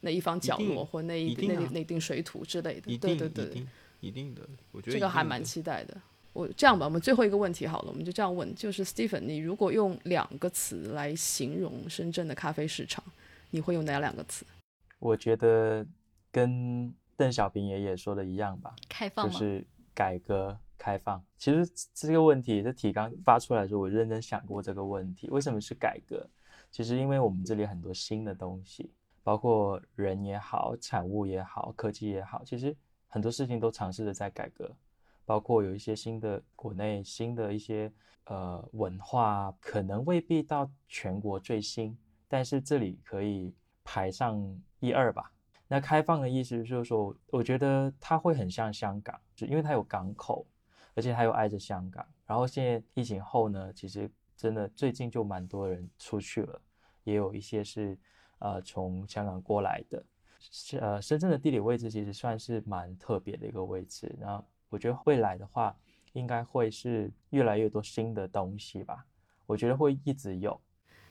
那一方角落或那一那那定水土之类的。对对对一，定的，我觉得这个还蛮期待的。我这样吧，我们最后一个问题好了，我们就这样问，就是 Stephen，你如果用两个词来形容深圳的咖啡市场，你会用哪两个词？我觉得跟邓小平爷爷说的一样吧，开放？就是改革开放。其实这个问题，这题刚发出来的时候，我认真想过这个问题，为什么是改革？其实因为我们这里很多新的东西，包括人也好，产物也好，科技也好，其实很多事情都尝试着在改革，包括有一些新的国内新的一些呃文化，可能未必到全国最新，但是这里可以排上一二吧。那开放的意思就是说，我觉得它会很像香港，就因为它有港口，而且它又挨着香港。然后现在疫情后呢，其实真的最近就蛮多人出去了，也有一些是呃从香港过来的。是呃，深圳的地理位置其实算是蛮特别的一个位置。然后我觉得未来的话，应该会是越来越多新的东西吧。我觉得会一直有。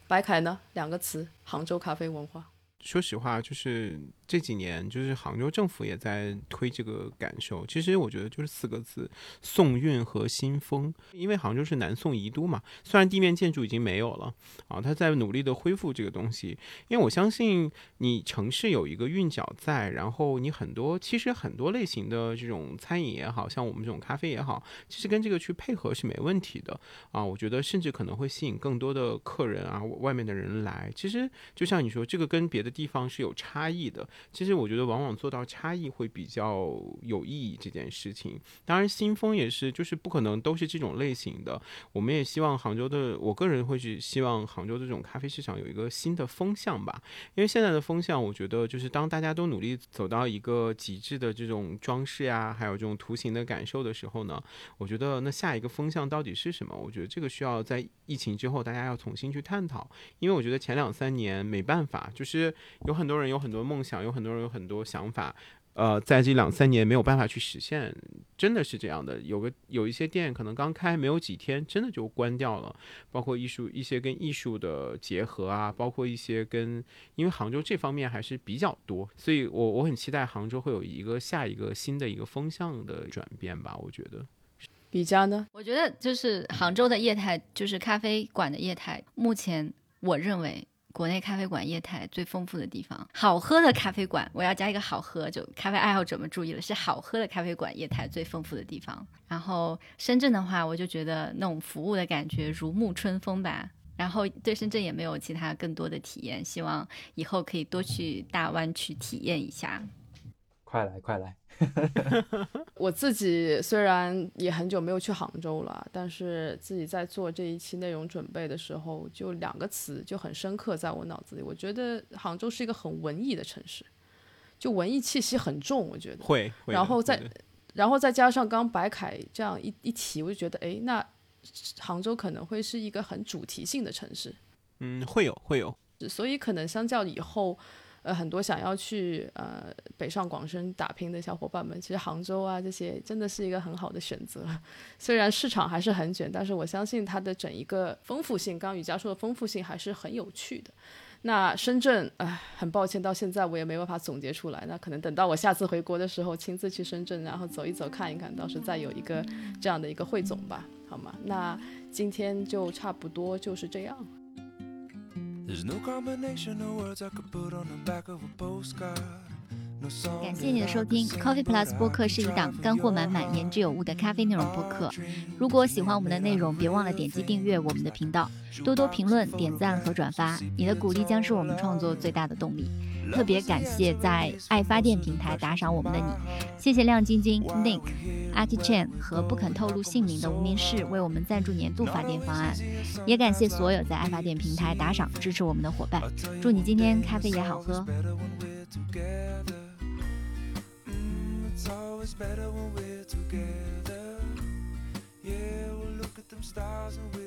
白凯呢？两个词：杭州咖啡文化。说实话，就是这几年，就是杭州政府也在推这个感受。其实我觉得就是四个字：宋韵和新风。因为杭州是南宋遗都嘛，虽然地面建筑已经没有了啊，它在努力的恢复这个东西。因为我相信你城市有一个韵脚在，然后你很多其实很多类型的这种餐饮也好像我们这种咖啡也好，其实跟这个去配合是没问题的啊。我觉得甚至可能会吸引更多的客人啊，外面的人来。其实就像你说，这个跟别的地方是有差异的。其实我觉得往往做到差异会比较有意义这件事情。当然，新风也是，就是不可能都是这种类型的。我们也希望杭州的，我个人会是希望杭州的这种咖啡市场有一个新的风向吧。因为现在的风向，我觉得就是当大家都努力走到一个极致的这种装饰呀，还有这种图形的感受的时候呢，我觉得那下一个风向到底是什么？我觉得这个需要在疫情之后大家要重新去探讨。因为我觉得前两三年没办法，就是有很多人有很多梦想，有很多人有很多想法。呃，在这两三年没有办法去实现，真的是这样的。有个有一些店可能刚开没有几天，真的就关掉了。包括艺术一些跟艺术的结合啊，包括一些跟，因为杭州这方面还是比较多，所以我我很期待杭州会有一个下一个新的一个风向的转变吧。我觉得，比较呢？我觉得就是杭州的业态，就是咖啡馆的业态，目前我认为国内咖啡馆业态最丰富的地方。好喝的咖啡馆，我要加一个好喝，就咖啡爱好者们注意了，是好喝的咖啡馆业态最丰富的地方。然后深圳的话，我就觉得那种服务的感觉如沐春风吧。然后对深圳也没有其他更多的体验，希望以后可以多去大湾区体验一下。快来快来！我自己虽然也很久没有去杭州了，但是自己在做这一期内容准备的时候，就两个词就很深刻在我脑子里。我觉得杭州是一个很文艺的城市，就文艺气息很重。我觉得会，会然后再然后再加上刚白凯这样一一提，我就觉得，哎，那杭州可能会是一个很主题性的城市，嗯，会有会有，所以可能相较以后，呃，很多想要去呃北上广深打拼的小伙伴们，其实杭州啊这些真的是一个很好的选择。虽然市场还是很卷，但是我相信它的整一个丰富性，刚雨佳说的丰富性还是很有趣的。那深圳，唉，很抱歉，到现在我也没办法总结出来。那可能等到我下次回国的时候，亲自去深圳，然后走一走、看一看，到时再有一个这样的一个汇总吧，好吗？那今天就差不多就是这样。There's no combination of words I could put on the back of a postcard. No song 感谢你的收听，Coffee Plus 播客是一档干货满满、言之有物的咖啡内容播客。如果喜欢我们的内容，别忘了点击订阅我们的频道，多多评论、点赞和转发，你的鼓励将是我们创作最大的动力。特别感谢在爱发电平台打赏我们的你，谢谢亮晶晶、Nick、Akchen 和不肯透露姓名的无名氏为我们赞助年度发电方案，也感谢所有在爱发电平台打赏支持我们的伙伴。祝你今天咖啡也好喝。Stars and we